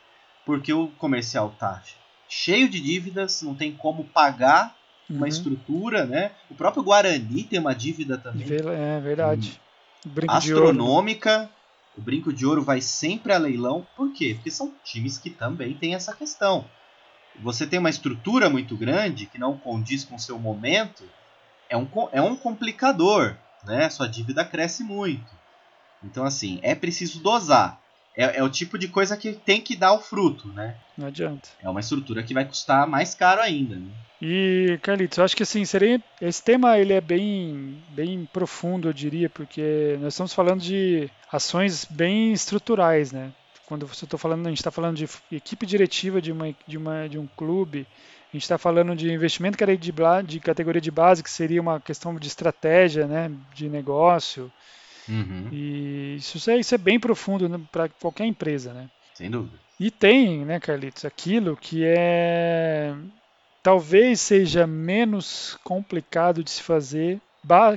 porque o comercial tá cheio de dívidas, não tem como pagar uma uhum. estrutura, né? O próprio Guarani tem uma dívida também. É verdade. Hum. Astronômica. O brinco de ouro vai sempre a leilão. Por quê? Porque são times que também têm essa questão. Você tem uma estrutura muito grande que não condiz com o seu momento, é um, é um complicador, né? Sua dívida cresce muito. Então, assim, é preciso dosar. É, é, o tipo de coisa que tem que dar o fruto, né? Não adianta. É uma estrutura que vai custar mais caro ainda. Né? E, Carlitos, eu acho que assim, seria, esse tema ele é bem, bem profundo, eu diria, porque nós estamos falando de ações bem estruturais, né? Quando você está falando, a gente está falando de equipe diretiva de, uma, de, uma, de um clube, a gente está falando de investimento de, de categoria de base, que seria uma questão de estratégia, né, de negócio. Uhum. E isso é, isso é bem profundo né, para qualquer empresa, né? Sem dúvida. E tem, né, Carlitos, aquilo que é talvez seja menos complicado de se fazer,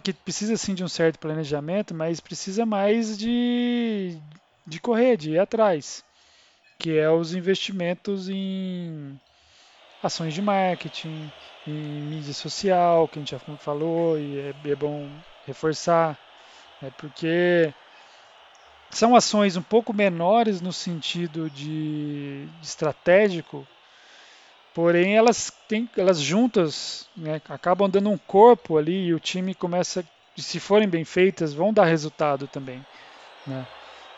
que precisa sim de um certo planejamento, mas precisa mais de, de correr, de ir atrás, que é os investimentos em ações de marketing, em mídia social, que a gente já falou, e é, é bom reforçar, né, porque são ações um pouco menores no sentido de, de estratégico, Porém, elas têm, elas juntas né, acabam dando um corpo ali e o time começa, se forem bem feitas, vão dar resultado também, né?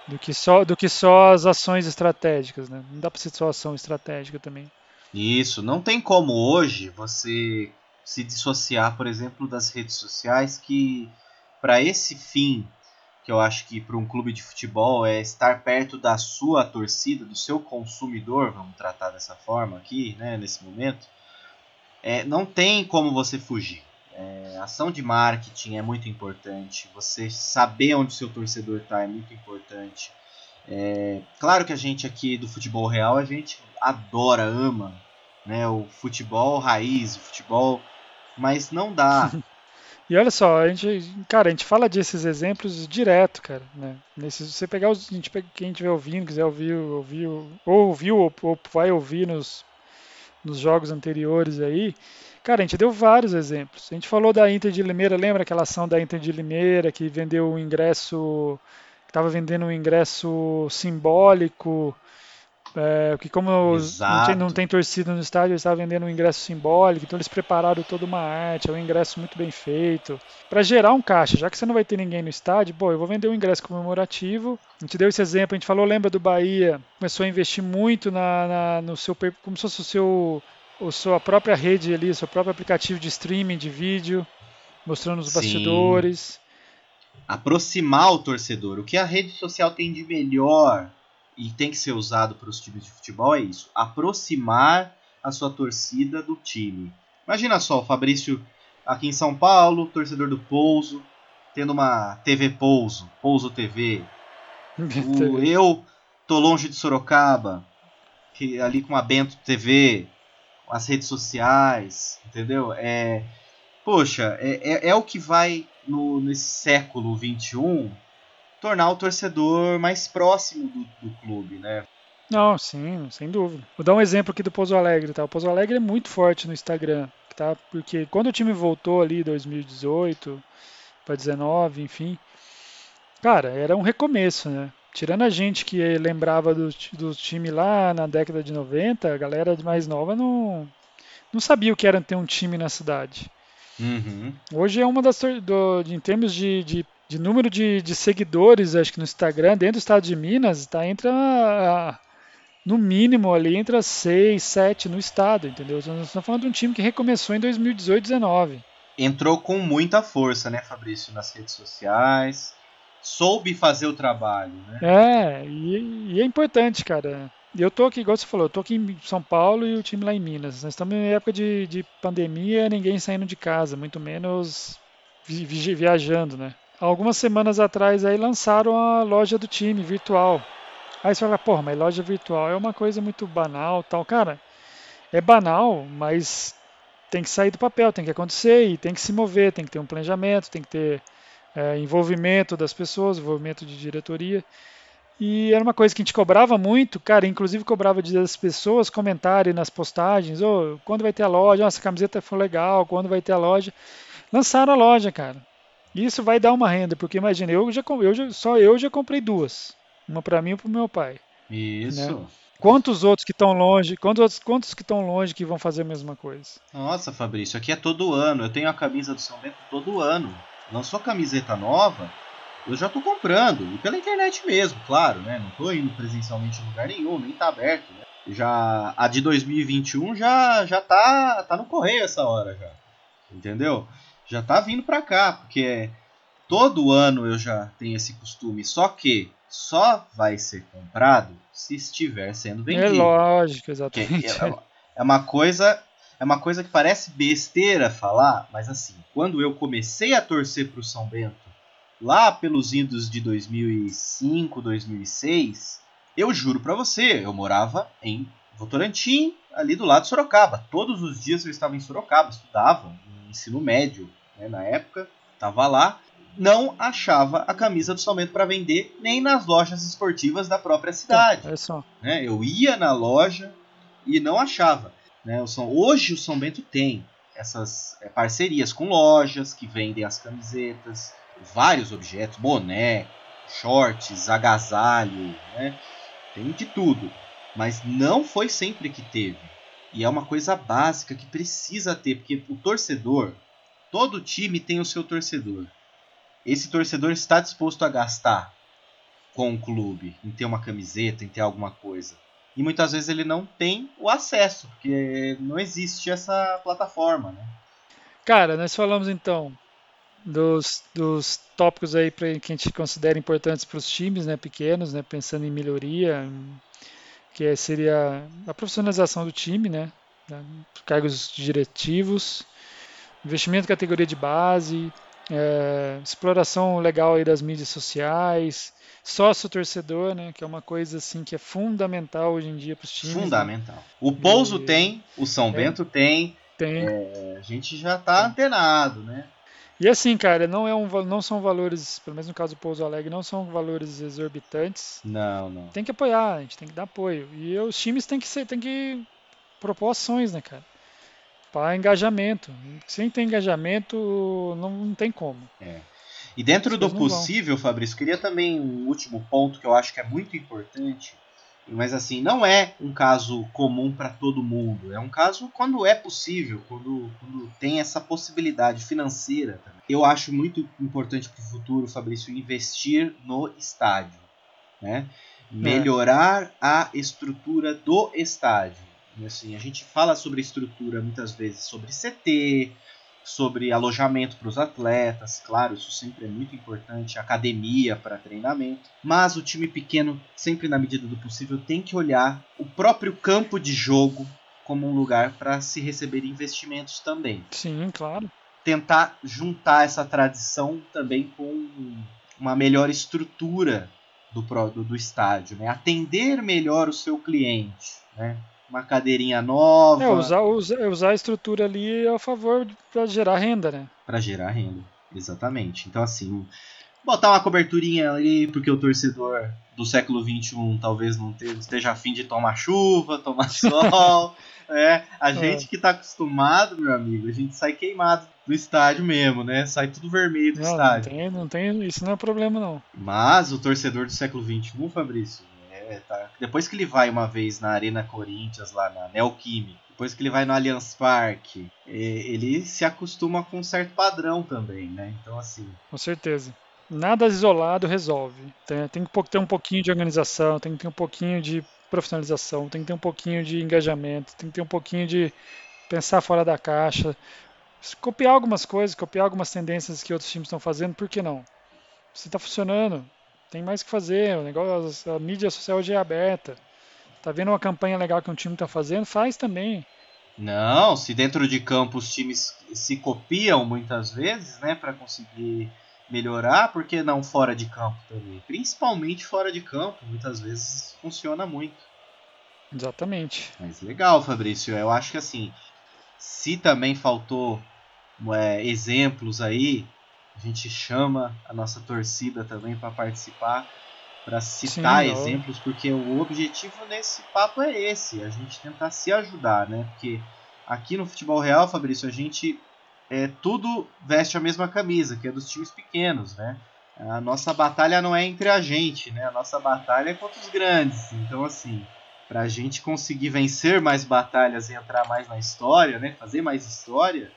Do que só, do que só as ações estratégicas, né? Não dá para ser só ação estratégica também. Isso, não tem como hoje você se dissociar, por exemplo, das redes sociais, que para esse fim, que eu acho que para um clube de futebol é estar perto da sua torcida, do seu consumidor, vamos tratar dessa forma aqui, né, nesse momento, é, não tem como você fugir. É, ação de marketing é muito importante. Você saber onde o seu torcedor está é muito importante. É, claro que a gente aqui do futebol real a gente adora, ama né, o futebol raiz, o futebol, mas não dá. E olha só, a gente, cara, a gente fala desses exemplos direto, cara, né? Nesse, você pegar os, a gente, quem estiver ouvindo, quiser ouvir, ouvir, ou ouviu ou, ou vai ouvir nos, nos jogos anteriores aí, Cara, a gente deu vários exemplos. A gente falou da Inter de Limeira, lembra aquela ação da Inter de Limeira que vendeu o ingresso, que estava vendendo um ingresso simbólico, é, que como não tem, não tem, torcida no estádio, eles estavam vendendo um ingresso simbólico, então eles prepararam toda uma arte, é um ingresso muito bem feito, para gerar um caixa, já que você não vai ter ninguém no estádio, pô, eu vou vender um ingresso comemorativo. A gente deu esse exemplo, a gente falou, lembra do Bahia, começou a investir muito na, na no seu, como se fosse o seu a sua própria rede ali, o seu próprio aplicativo de streaming de vídeo, mostrando os Sim. bastidores. Aproximar o torcedor. O que a rede social tem de melhor e tem que ser usado para os times de futebol é isso: aproximar a sua torcida do time. Imagina só, o Fabrício aqui em São Paulo, torcedor do Pouso, tendo uma TV Pouso, Pouso TV. o, eu tô longe de Sorocaba, que ali com a Bento TV, as redes sociais, entendeu? É, poxa, é, é, é o que vai no, nesse século XXI tornar o torcedor mais próximo do, do clube, né? Não, sim, sem dúvida. Vou dar um exemplo aqui do Pouso Alegre, tá? O Pouso Alegre é muito forte no Instagram, tá? Porque quando o time voltou ali 2018 para 19, enfim, cara, era um recomeço, né? Tirando a gente que lembrava do, do time lá na década de 90, a galera mais nova não, não sabia o que era ter um time na cidade. Uhum. Hoje é uma das. Do, em termos de, de, de número de, de, seguidores, acho que no Instagram, dentro do estado de Minas, está entre a, a, no mínimo ali entre as 6, 7 no estado, entendeu? Nós estamos falando de um time que recomeçou em 2018, 19. Entrou com muita força, né, Fabrício, nas redes sociais soube fazer o trabalho, né? É, e, e, é importante, cara. Eu tô aqui, igual você falou, eu tô aqui em São Paulo e o time lá em Minas. Nós estamos em época de, de pandemia, ninguém saindo de casa, muito menos vi, vi, viajando, né? Algumas semanas atrás aí lançaram a loja do time virtual. Aí você fala, porra, mas loja virtual é uma coisa muito banal tal. Cara, é banal, mas tem que sair do papel, tem que acontecer e tem que se mover, tem que ter um planejamento, tem que ter é, envolvimento das pessoas, envolvimento de diretoria. E era uma coisa que a gente cobrava muito, cara, inclusive cobrava das pessoas comentarem nas postagens, oh, quando vai ter a loja, nossa, camiseta foi legal, quando vai ter a loja. Lançaram a loja, cara. Isso vai dar uma renda, porque imagina, eu já, eu já só eu já comprei duas. Uma para mim e para o meu pai. Isso. Né? Quantos outros que estão longe? Quantos quantos que estão longe que vão fazer a mesma coisa? Nossa, Fabrício, aqui é todo ano. Eu tenho a camisa do São Bento todo ano lançou camiseta nova, eu já tô comprando. E pela internet mesmo, claro, né? Não tô indo presencialmente em lugar nenhum, nem tá aberto, né? Já a de 2021 já já tá tá no correio essa hora já. Entendeu? Já tá vindo pra cá, porque todo ano eu já tenho esse costume, só que só vai ser comprado se estiver sendo vendido. É lógico, exatamente. É, é uma coisa é uma coisa que parece besteira falar, mas assim, quando eu comecei a torcer para o São Bento, lá pelos idos de 2005, 2006, eu juro para você, eu morava em Votorantim, ali do lado de Sorocaba. Todos os dias eu estava em Sorocaba, estudava no ensino médio, né, na época, estava lá. Não achava a camisa do São Bento para vender nem nas lojas esportivas da própria cidade. É só. Né, eu ia na loja e não achava. Né? O São, hoje o São Bento tem essas é, parcerias com lojas que vendem as camisetas, vários objetos, boné, shorts, agasalho, né? tem de tudo. Mas não foi sempre que teve. E é uma coisa básica que precisa ter, porque o torcedor, todo time tem o seu torcedor. Esse torcedor está disposto a gastar com o clube, em ter uma camiseta, em ter alguma coisa e muitas vezes ele não tem o acesso, porque não existe essa plataforma, né? Cara, nós falamos então dos, dos tópicos aí pra, que a gente considera importantes para os times, né, pequenos, né, pensando em melhoria, que seria a profissionalização do time, né, né cargos diretivos, investimento em categoria de base, é, exploração legal aí das mídias sociais, sócio torcedor, né, que é uma coisa assim que é fundamental hoje em dia para os times. Né. Fundamental. Né? O Pouso e... tem, o São é, Bento tem, tem. É, a gente já está antenado, né? E assim, cara, não, é um, não são valores, pelo menos no caso do Pouso Alegre, não são valores exorbitantes. Não, não. Tem que apoiar, a gente tem que dar apoio. E os times têm que ser, tem que propor ações, né, cara? Para engajamento. Sem ter engajamento, não, não tem como. É. E dentro do possível, Fabrício, queria também um último ponto que eu acho que é muito importante, mas assim, não é um caso comum para todo mundo. É um caso quando é possível, quando, quando tem essa possibilidade financeira. Também. Eu acho muito importante para o futuro, Fabrício, investir no estádio. Né? É. Melhorar é. a estrutura do estádio. Assim, a gente fala sobre estrutura muitas vezes sobre CT, sobre alojamento para os atletas, claro, isso sempre é muito importante, academia para treinamento, mas o time pequeno, sempre na medida do possível, tem que olhar o próprio campo de jogo como um lugar para se receber investimentos também. Sim, claro. Tentar juntar essa tradição também com uma melhor estrutura do, do, do estádio, né? atender melhor o seu cliente. Né? Uma cadeirinha nova. É, usar, usar, usar a estrutura ali a favor para gerar renda, né? Para gerar renda, exatamente. Então, assim, botar uma coberturinha ali, porque o torcedor do século XXI talvez não esteja afim de tomar chuva, tomar sol. é, a é. gente que está acostumado, meu amigo, a gente sai queimado do estádio mesmo, né? Sai tudo vermelho do não, estádio. Não tem, não tem, isso não é problema, não. Mas o torcedor do século XXI, Fabrício, é, tá. Depois que ele vai uma vez na Arena Corinthians, lá na Neoquímica, depois que ele vai no Allianz Parque, ele se acostuma com um certo padrão também, né? Então, assim. Com certeza. Nada isolado resolve. Tem, tem que ter um pouquinho de organização, tem que ter um pouquinho de profissionalização, tem que ter um pouquinho de engajamento, tem que ter um pouquinho de pensar fora da caixa, copiar algumas coisas, copiar algumas tendências que outros times estão fazendo, por que não? Se está funcionando, tem mais que fazer, o negócio, a mídia social hoje é aberta. Tá vendo uma campanha legal que um time tá fazendo? Faz também. Não, se dentro de campo os times se copiam muitas vezes, né, para conseguir melhorar, por que não fora de campo também? Principalmente fora de campo, muitas vezes funciona muito. Exatamente. Mas legal, Fabrício. Eu acho que assim, se também faltou é, exemplos aí a gente chama a nossa torcida também para participar, para citar Sim, exemplos, porque o objetivo nesse papo é esse, a gente tentar se ajudar, né? Porque aqui no futebol real, Fabrício, a gente é, tudo veste a mesma camisa, que é dos times pequenos, né? A nossa batalha não é entre a gente, né? A nossa batalha é contra os grandes. Então, assim, para a gente conseguir vencer mais batalhas e entrar mais na história, né? Fazer mais história,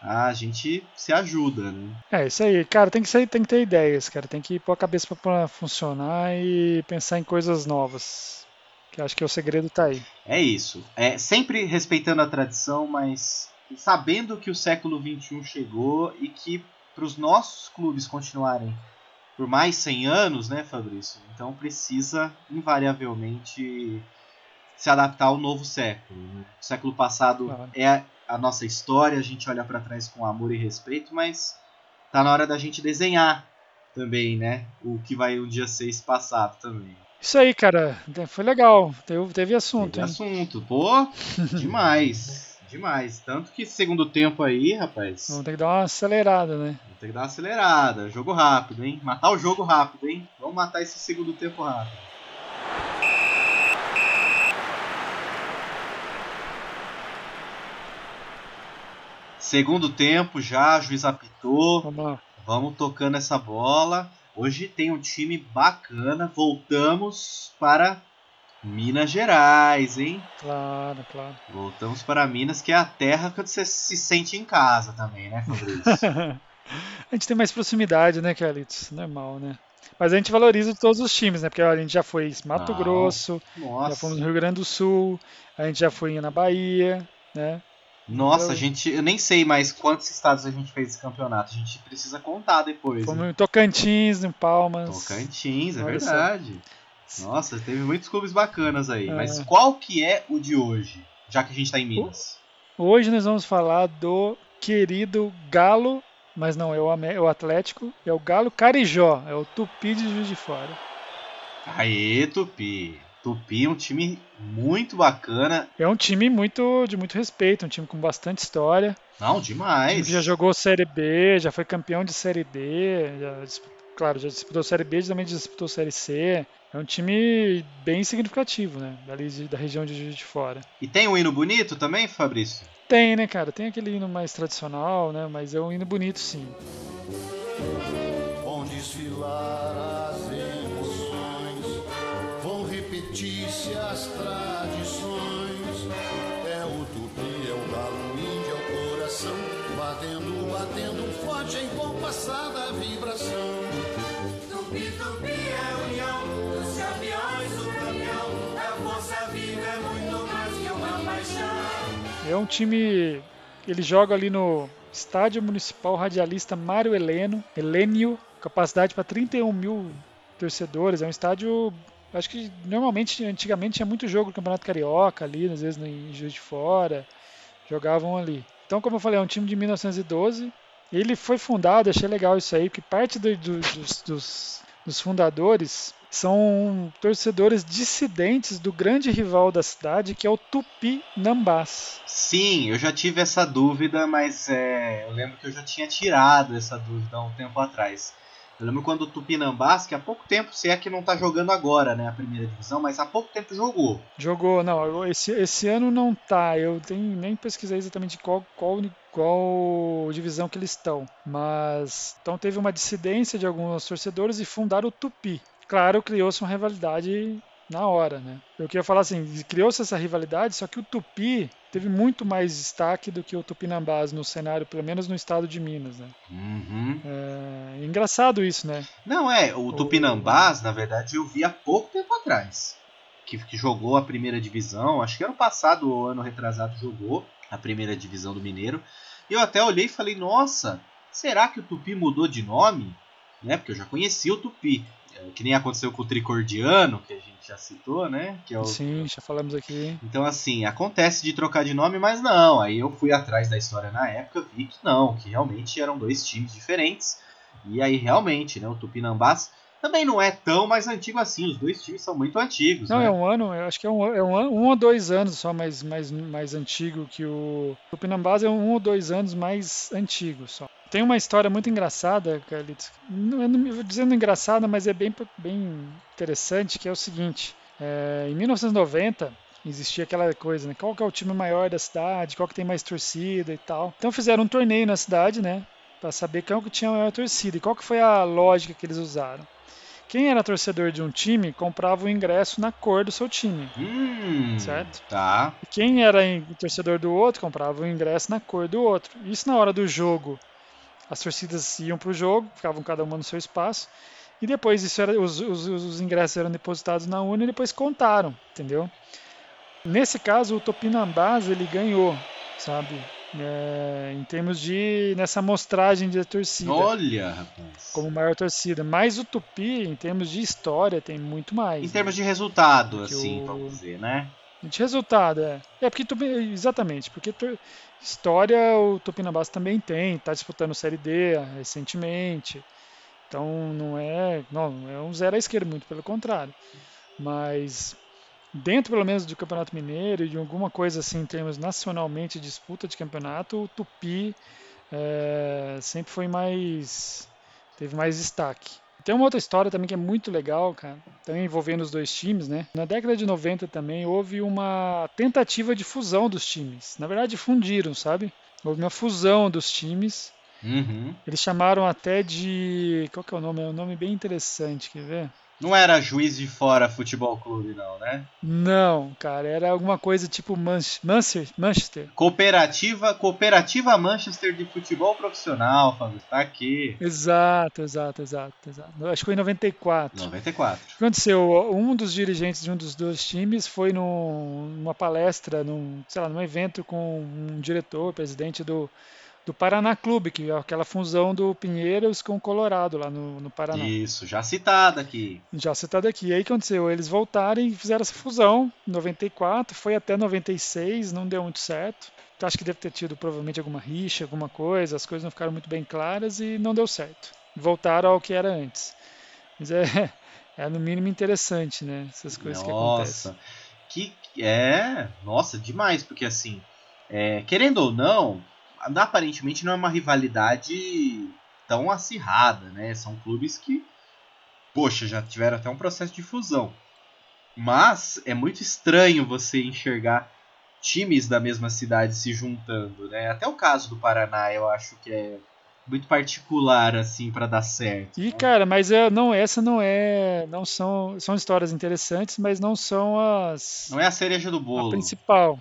a gente se ajuda, né? É isso aí, cara, tem que ser, tem que ter ideias, cara, tem que pôr a cabeça para funcionar e pensar em coisas novas. Que acho que o segredo tá aí. É isso. É sempre respeitando a tradição, mas sabendo que o século XXI chegou e que para os nossos clubes continuarem por mais 100 anos, né, Fabrício? Então precisa invariavelmente se adaptar ao novo século. Né? O século passado claro. é a nossa história, a gente olha para trás com amor e respeito, mas tá na hora da gente desenhar também, né? O que vai um dia ser esse passado também. Isso aí, cara. Foi legal. Teve, teve assunto. Teve hein? assunto. Pô, demais. demais. Tanto que segundo tempo aí, rapaz. Vamos ter que dar uma acelerada, né? Vamos ter que dar uma acelerada. Jogo rápido, hein? Matar o jogo rápido, hein? Vamos matar esse segundo tempo rápido. Segundo tempo já, juiz apitou. Vamos, Vamos tocando essa bola. Hoje tem um time bacana. Voltamos para Minas Gerais, hein? Claro, claro. Voltamos para Minas, que é a terra que você se sente em casa também, né, Fabrício? a gente tem mais proximidade, né, Kelly? Normal, né? Mas a gente valoriza todos os times, né? Porque a gente já foi em Mato Não. Grosso, Nossa. já fomos no Rio Grande do Sul, a gente já foi na Bahia, né? Nossa, então, a gente, eu nem sei mais quantos estados a gente fez esse campeonato. A gente precisa contar depois. Fomos em Tocantins, em Palmas. Tocantins, é Olha verdade. Só. Nossa, teve muitos clubes bacanas aí. É. Mas qual que é o de hoje, já que a gente está em Minas? Hoje nós vamos falar do querido Galo, mas não é o Atlético, é o Galo Carijó, é o Tupi de Juiz de Fora. Aê, Tupi! Tupi é um time muito bacana. É um time muito de muito respeito, um time com bastante história. Não, demais. já jogou Série B, já foi campeão de Série D, já, claro, já disputou Série B, também disputou Série C. É um time bem significativo, né? Dali da região de Juiz de Fora. E tem um hino bonito também, Fabrício? Tem, né, cara? Tem aquele hino mais tradicional, né? Mas é um hino bonito, sim. Vão desfilar repetir-se as tradições. É o tupi, é o galo, índio, é o coração, batendo, batendo forte em compassada vibração. Tupi, tupi é a união dos campeões, o campeão é a força viva, é muito mais que uma paixão. É um time. Ele joga ali no Estádio Municipal Radialista Mário Heleno, Helênio, capacidade para 31 mil torcedores. É um estádio. Acho que normalmente, antigamente, tinha muito jogo no Campeonato Carioca ali, às vezes em Juiz de Fora. Jogavam ali. Então, como eu falei, é um time de 1912. Ele foi fundado, achei legal isso aí, que parte do, do, dos, dos, dos fundadores são torcedores dissidentes do grande rival da cidade, que é o Tupi Nambás. Sim, eu já tive essa dúvida, mas é, eu lembro que eu já tinha tirado essa dúvida há um tempo atrás. Eu lembro quando o Tupinambás, que há pouco tempo, se é que não está jogando agora, né, a primeira divisão, mas há pouco tempo jogou. Jogou, não, esse, esse ano não tá. Eu tenho, nem pesquisei exatamente qual, qual, qual divisão que eles estão. Mas então teve uma dissidência de alguns torcedores e fundaram o Tupi claro, criou-se uma rivalidade na hora, né? Eu queria falar assim, criou-se essa rivalidade, só que o Tupi teve muito mais destaque do que o Tupinambás no cenário, pelo menos no estado de Minas, né? Uhum. É, engraçado isso, né? Não, é, o Tupinambás, o... na verdade, eu vi há pouco tempo atrás, que, que jogou a primeira divisão, acho que ano passado ou ano retrasado jogou a primeira divisão do Mineiro, e eu até olhei e falei, nossa, será que o Tupi mudou de nome? Né? Porque eu já conhecia o Tupi. Que nem aconteceu com o tricordiano, que a gente já citou, né? Que é o... Sim, já falamos aqui. Então, assim, acontece de trocar de nome, mas não. Aí eu fui atrás da história na época, vi que não, que realmente eram dois times diferentes. E aí, realmente, né, o Tupinambás também não é tão mais antigo assim. Os dois times são muito antigos. Não, né? é um ano, eu acho que é um, é um, um ou dois anos só mais, mais, mais antigo que o. O Tupinambás é um ou dois anos mais antigo só. Tem uma história muito engraçada, Carlitos. Não, não vou dizendo engraçada, mas é bem, bem interessante, que é o seguinte. É, em 1990, existia aquela coisa, né? Qual que é o time maior da cidade, qual que tem mais torcida e tal. Então fizeram um torneio na cidade, né? Para saber qual que tinha a maior torcida. E qual que foi a lógica que eles usaram? Quem era torcedor de um time comprava o ingresso na cor do seu time. Hum, certo? Tá. E quem era torcedor do outro comprava o ingresso na cor do outro. Isso na hora do jogo as torcidas iam para o jogo, ficavam cada uma no seu espaço, e depois isso era, os, os, os ingressos eram depositados na urna e depois contaram, entendeu? Nesse caso, o Topinambás ele ganhou, sabe? É, em termos de nessa amostragem de torcida. Olha, rapaz. Como maior torcida. Mas o Tupi, em termos de história, tem muito mais. Em né? termos de resultado, assim, o... vamos dizer, né? De resultado, é. É porque exatamente, porque história o Tupinambás também tem, está disputando Série D recentemente. Então não é, não, é um zero à esquerda, muito pelo contrário. Mas dentro pelo menos do Campeonato Mineiro e de alguma coisa assim em termos nacionalmente disputa de campeonato, o Tupi é, sempre foi mais teve mais destaque. Tem uma outra história também que é muito legal, cara, também envolvendo os dois times, né? Na década de 90 também houve uma tentativa de fusão dos times. Na verdade, fundiram, sabe? Houve uma fusão dos times. Uhum. Eles chamaram até de. Qual que é o nome? É um nome bem interessante, quer ver? Não era juiz de fora futebol clube, não, né? Não, cara, era alguma coisa tipo Manchester. Manchester. Cooperativa, Cooperativa Manchester de futebol profissional, Fábio. Tá aqui. Exato, exato, exato, exato. Acho que foi em 94. 94. O que aconteceu? Um dos dirigentes de um dos dois times foi num, numa palestra, num, sei lá, num evento com um diretor, presidente do do Paraná Clube, que é aquela fusão do Pinheiros com o Colorado lá no, no Paraná. Isso, já citado aqui. Já citado aqui. E aí o que aconteceu? Eles voltaram e fizeram essa fusão em 94, foi até 96, não deu muito certo. Acho que deve ter tido provavelmente alguma rixa, alguma coisa, as coisas não ficaram muito bem claras e não deu certo. Voltaram ao que era antes. Mas é, é no mínimo interessante, né? Essas coisas nossa, que acontecem. Nossa, que é, nossa, demais, porque assim, é, querendo ou não, aparentemente não é uma rivalidade tão acirrada, né? São clubes que, poxa, já tiveram até um processo de fusão. Mas é muito estranho você enxergar times da mesma cidade se juntando, né? Até o caso do Paraná, eu acho que é muito particular assim para dar certo. E né? cara, mas é, não essa não é, não são são histórias interessantes, mas não são as Não é a cereja do bolo. A principal.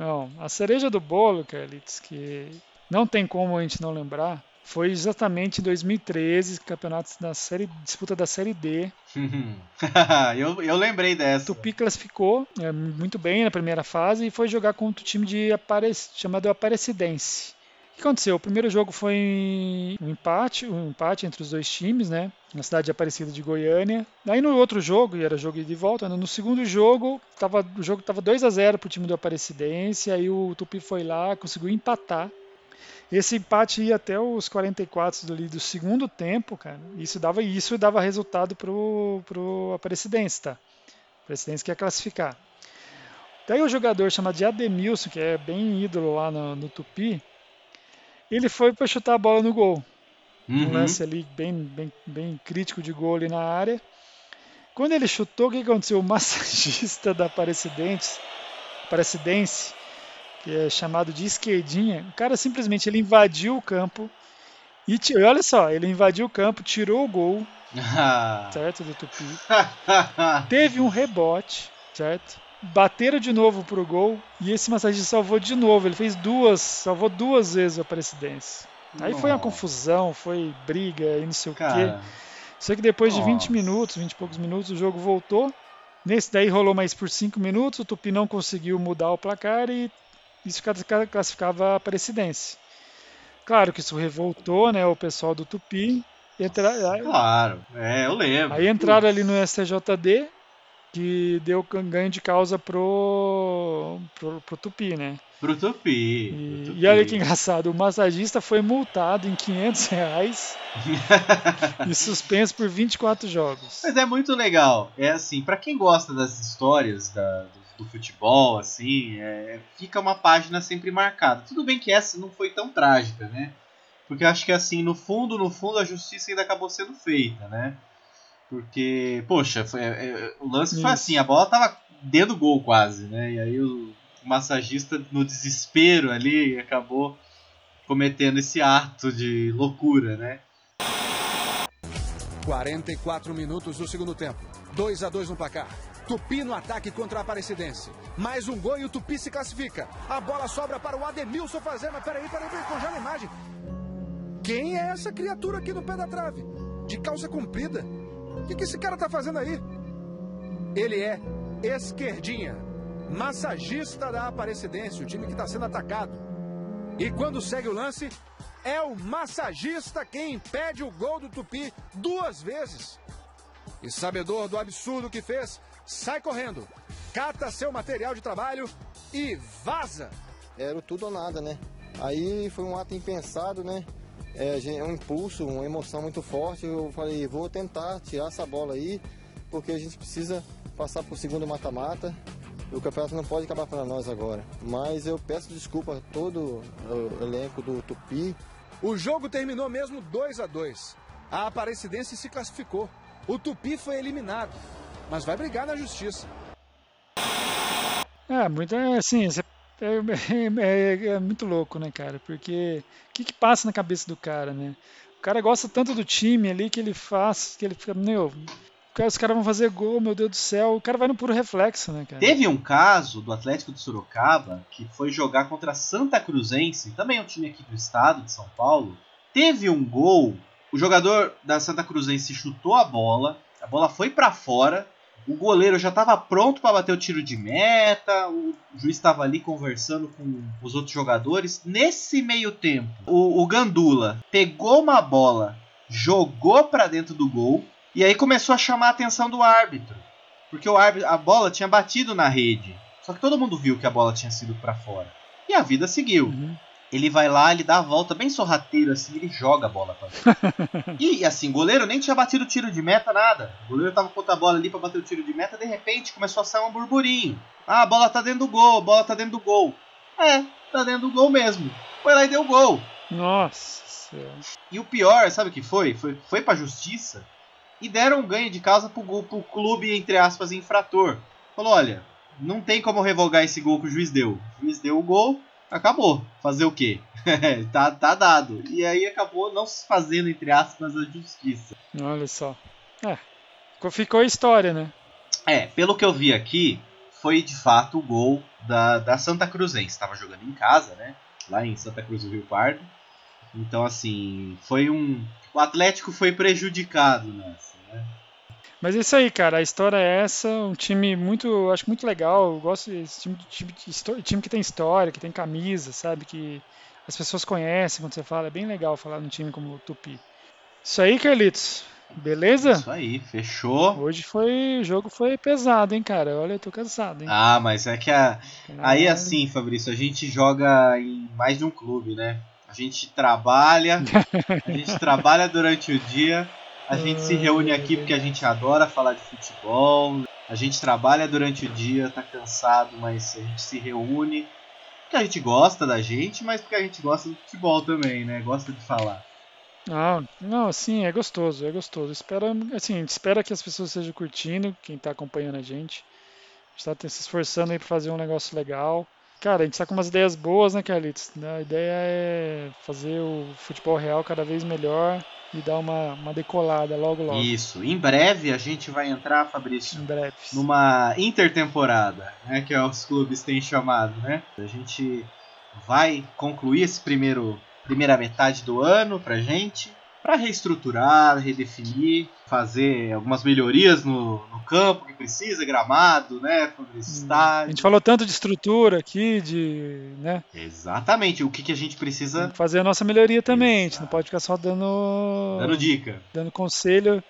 Não, a cereja do bolo, Carlitos, que não tem como a gente não lembrar, foi exatamente em 2013, campeonato da série, disputa da Série D. eu, eu lembrei dessa. Tupi classificou é, muito bem na primeira fase e foi jogar contra o time de Apare... chamado Aparecidense. O que aconteceu? O primeiro jogo foi um empate, um empate entre os dois times, né? Na cidade de Aparecida de Goiânia. Aí no outro jogo, e era jogo de volta, né? no segundo jogo, tava, o jogo estava 2 a 0 para o time do Aparecidense, aí o Tupi foi lá, conseguiu empatar. Esse empate ia até os 44 do, do segundo tempo, cara. Isso dava, isso dava resultado pro, pro Aparecidense, tá? A Aparecidense quer classificar. Daí o jogador chamado de Ademilson, que é bem ídolo lá no, no Tupi, ele foi para chutar a bola no gol. Uhum. Um lance ali bem, bem, bem crítico de gol ali na área. Quando ele chutou, o que aconteceu? O massagista da Aparecidense, Aparecidense que é chamado de esquerdinha, o cara simplesmente ele invadiu o campo e olha só, ele invadiu o campo, tirou o gol, certo, do Tupi. Teve um rebote, certo? bateram de novo pro gol e esse massagista salvou de novo. Ele fez duas, salvou duas vezes a Aparecidense. Aí foi uma confusão, foi briga e não sei Cara. o quê. Só que depois Nossa. de 20 minutos, 20 e poucos minutos, o jogo voltou. Nesse daí rolou mais por 5 minutos, o Tupi não conseguiu mudar o placar e isso classificava a Aparecidense. Claro que isso revoltou né, o pessoal do Tupi. Entra... Claro, é, eu lembro. Aí entraram ali no STJD que deu ganho de causa pro, pro, pro Tupi, né? Pro Tupi. E, e olha que engraçado, o massagista foi multado em 500 reais e suspenso por 24 jogos. Mas é muito legal. É assim, para quem gosta das histórias da, do, do, futebol, assim, é, fica uma página sempre marcada. Tudo bem que essa não foi tão trágica, né? Porque acho que assim, no fundo, no fundo, a justiça ainda acabou sendo feita, né? Porque, poxa, foi, é, é o lance Isso. foi assim, a bola tava dentro do gol quase, né? E aí o, massagista, no desespero ali, acabou cometendo esse ato de loucura, né? 44 minutos do segundo tempo. 2 a 2 no placar. Tupi no ataque contra a Aparecidense. Mais um gol e o Tupi se classifica. A bola sobra para o Ademilson fazendo. Peraí, peraí, peraí, congela a imagem. Quem é essa criatura aqui no pé da trave? De calça comprida. O que, que esse cara tá fazendo aí? Ele é esquerdinha, massagista da Aparecidense, o time que está sendo atacado. E quando segue o lance, é o massagista quem impede o gol do Tupi duas vezes. E sabedor do absurdo que fez, sai correndo, cata seu material de trabalho e vaza. Era tudo ou nada, né? Aí foi um ato impensado, né? é um impulso, uma emoção muito forte. Eu falei, vou tentar tirar essa bola aí, porque a gente precisa passar por segundo mata-mata. O campeonato não pode acabar para nós agora. Mas eu peço desculpa a todo o elenco do Tupi. O jogo terminou mesmo 2 a 2 A Aparecidense se classificou. O Tupi foi eliminado, mas vai brigar na justiça. É, muito assim, você é, é, é, muito louco, né, cara? Porque o que, que passa na cabeça do cara, né? O cara gosta tanto do time ali que ele faz, que ele fica, meu, os caras vão fazer gol, meu Deus do céu. O cara vai no puro reflexo, né, cara? Teve um caso do Atlético de Sorocaba que foi jogar contra Santa Cruzense, também é um time aqui do estado de São Paulo. Teve um gol, o jogador da Santa Cruzense chutou a bola, a bola foi para fora, o goleiro já estava pronto para bater o tiro de meta, o juiz estava ali conversando com os outros jogadores. Nesse meio tempo, o, o Gandula pegou uma bola, jogou para dentro do gol e aí começou a chamar a atenção do árbitro, porque o árbitro, a bola tinha batido na rede. Só que todo mundo viu que a bola tinha sido para fora. E a vida seguiu. Uhum. Ele vai lá, ele dá a volta bem sorrateiro assim, ele joga a bola pra dentro. e assim, o goleiro nem tinha batido o tiro de meta, nada. O goleiro tava com a bola ali pra bater o tiro de meta, de repente começou a sair um burburinho. Ah, a bola tá dentro do gol, a bola tá dentro do gol. É, tá dentro do gol mesmo. Foi lá e deu gol. Nossa. E o pior, sabe o que foi? Foi, foi pra justiça e deram um ganho de causa pro, pro clube, entre aspas, infrator. Falou, olha, não tem como revogar esse gol que o juiz deu. O juiz deu o gol, acabou. Fazer o quê? tá, tá dado. E aí acabou não se fazendo, entre aspas, a justiça. Olha só. É, ficou a história, né? É, pelo que eu vi aqui, foi de fato o gol da, da Santa Cruzense. Estava jogando em casa, né? Lá em Santa Cruz do Rio Pardo. Então, assim, foi um. O Atlético foi prejudicado nessa, né? Mas é isso aí, cara. A história é essa. Um time muito. Acho muito legal. Eu gosto desse time, time, time que tem história, que tem camisa, sabe? Que as pessoas conhecem quando você fala. É bem legal falar num time como o Tupi. Isso aí, Carlitos. Beleza? Isso aí, fechou. Hoje foi. O jogo foi pesado, hein, cara? Olha, eu tô cansado, hein? Ah, mas é que a. Aí assim, Fabrício, a gente joga em mais de um clube, né? A gente trabalha, a gente trabalha durante o dia a gente se reúne aqui porque a gente adora falar de futebol. A gente trabalha durante o dia, tá cansado, mas a gente se reúne porque a gente gosta da gente, mas porque a gente gosta do futebol também, né? Gosta de falar. Ah, não, sim, é gostoso, é gostoso. Espera, assim, a gente espera que as pessoas estejam curtindo, quem está acompanhando a gente. A gente está se esforçando aí para fazer um negócio legal. Cara, a gente está com umas ideias boas, né, Carlitos? A ideia é fazer o futebol real cada vez melhor e dar uma, uma decolada logo logo. Isso. Em breve a gente vai entrar, Fabrício, em breve. numa intertemporada, né, que os clubes têm chamado, né? A gente vai concluir esse primeiro primeira metade do ano pra gente para reestruturar, redefinir, fazer algumas melhorias no, no campo que precisa, gramado, né, estádio. A gente falou tanto de estrutura aqui, de, né? Exatamente, o que, que a gente precisa fazer a nossa melhoria também, Exato. a gente não pode ficar só dando dando dica, dando conselho.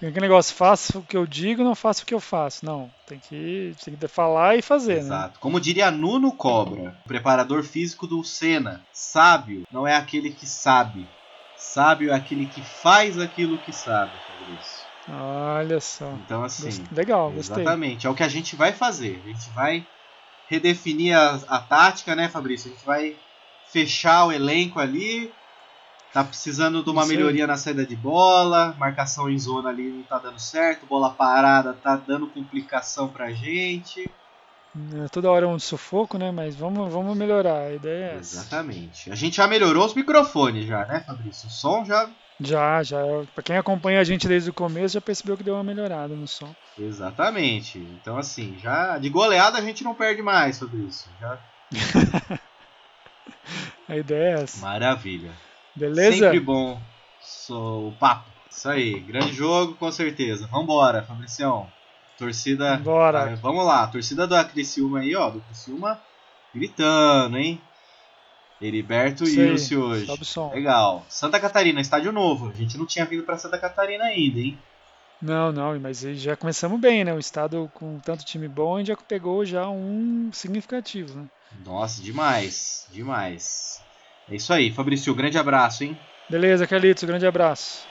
Que negócio, faça o que eu digo, não faça o que eu faço. Não, tem que, tem que falar e fazer, né? Exato. Né? Como diria Nuno Cobra, preparador físico do Senna, sábio não é aquele que sabe, Sábio é aquele que faz aquilo que sabe, Fabrício. Olha só. Então, assim. Legal, gostei. Exatamente. É o que a gente vai fazer. A gente vai redefinir a, a tática, né, Fabrício? A gente vai fechar o elenco ali. Tá precisando de uma melhoria na saída de bola, marcação em zona ali não tá dando certo, bola parada tá dando complicação pra gente. É, toda hora é um sufoco, né? Mas vamos, vamos melhorar. A ideia é Exatamente. A gente já melhorou os microfones, já, né, Fabrício? O som já. Já, já. Pra quem acompanha a gente desde o começo já percebeu que deu uma melhorada no som. Exatamente. Então, assim, já de goleada a gente não perde mais, Fabrício. Já. a ideia é essa. Maravilha. Beleza? Sempre bom o papo. Isso aí. Grande jogo, com certeza. Vambora, Fabricião. Torcida. Bora. Ah, vamos lá, torcida do Criciúma aí, ó. Do Criciúma gritando, hein? Heriberto e Ilse hoje. Legal. Santa Catarina, estádio novo. A gente não tinha vindo para Santa Catarina ainda, hein? Não, não, mas já começamos bem, né? O estado com tanto time bom, a gente já pegou já um significativo, né? Nossa, demais, demais. É isso aí, Fabrício, grande abraço, hein? Beleza, Carlitos, grande abraço.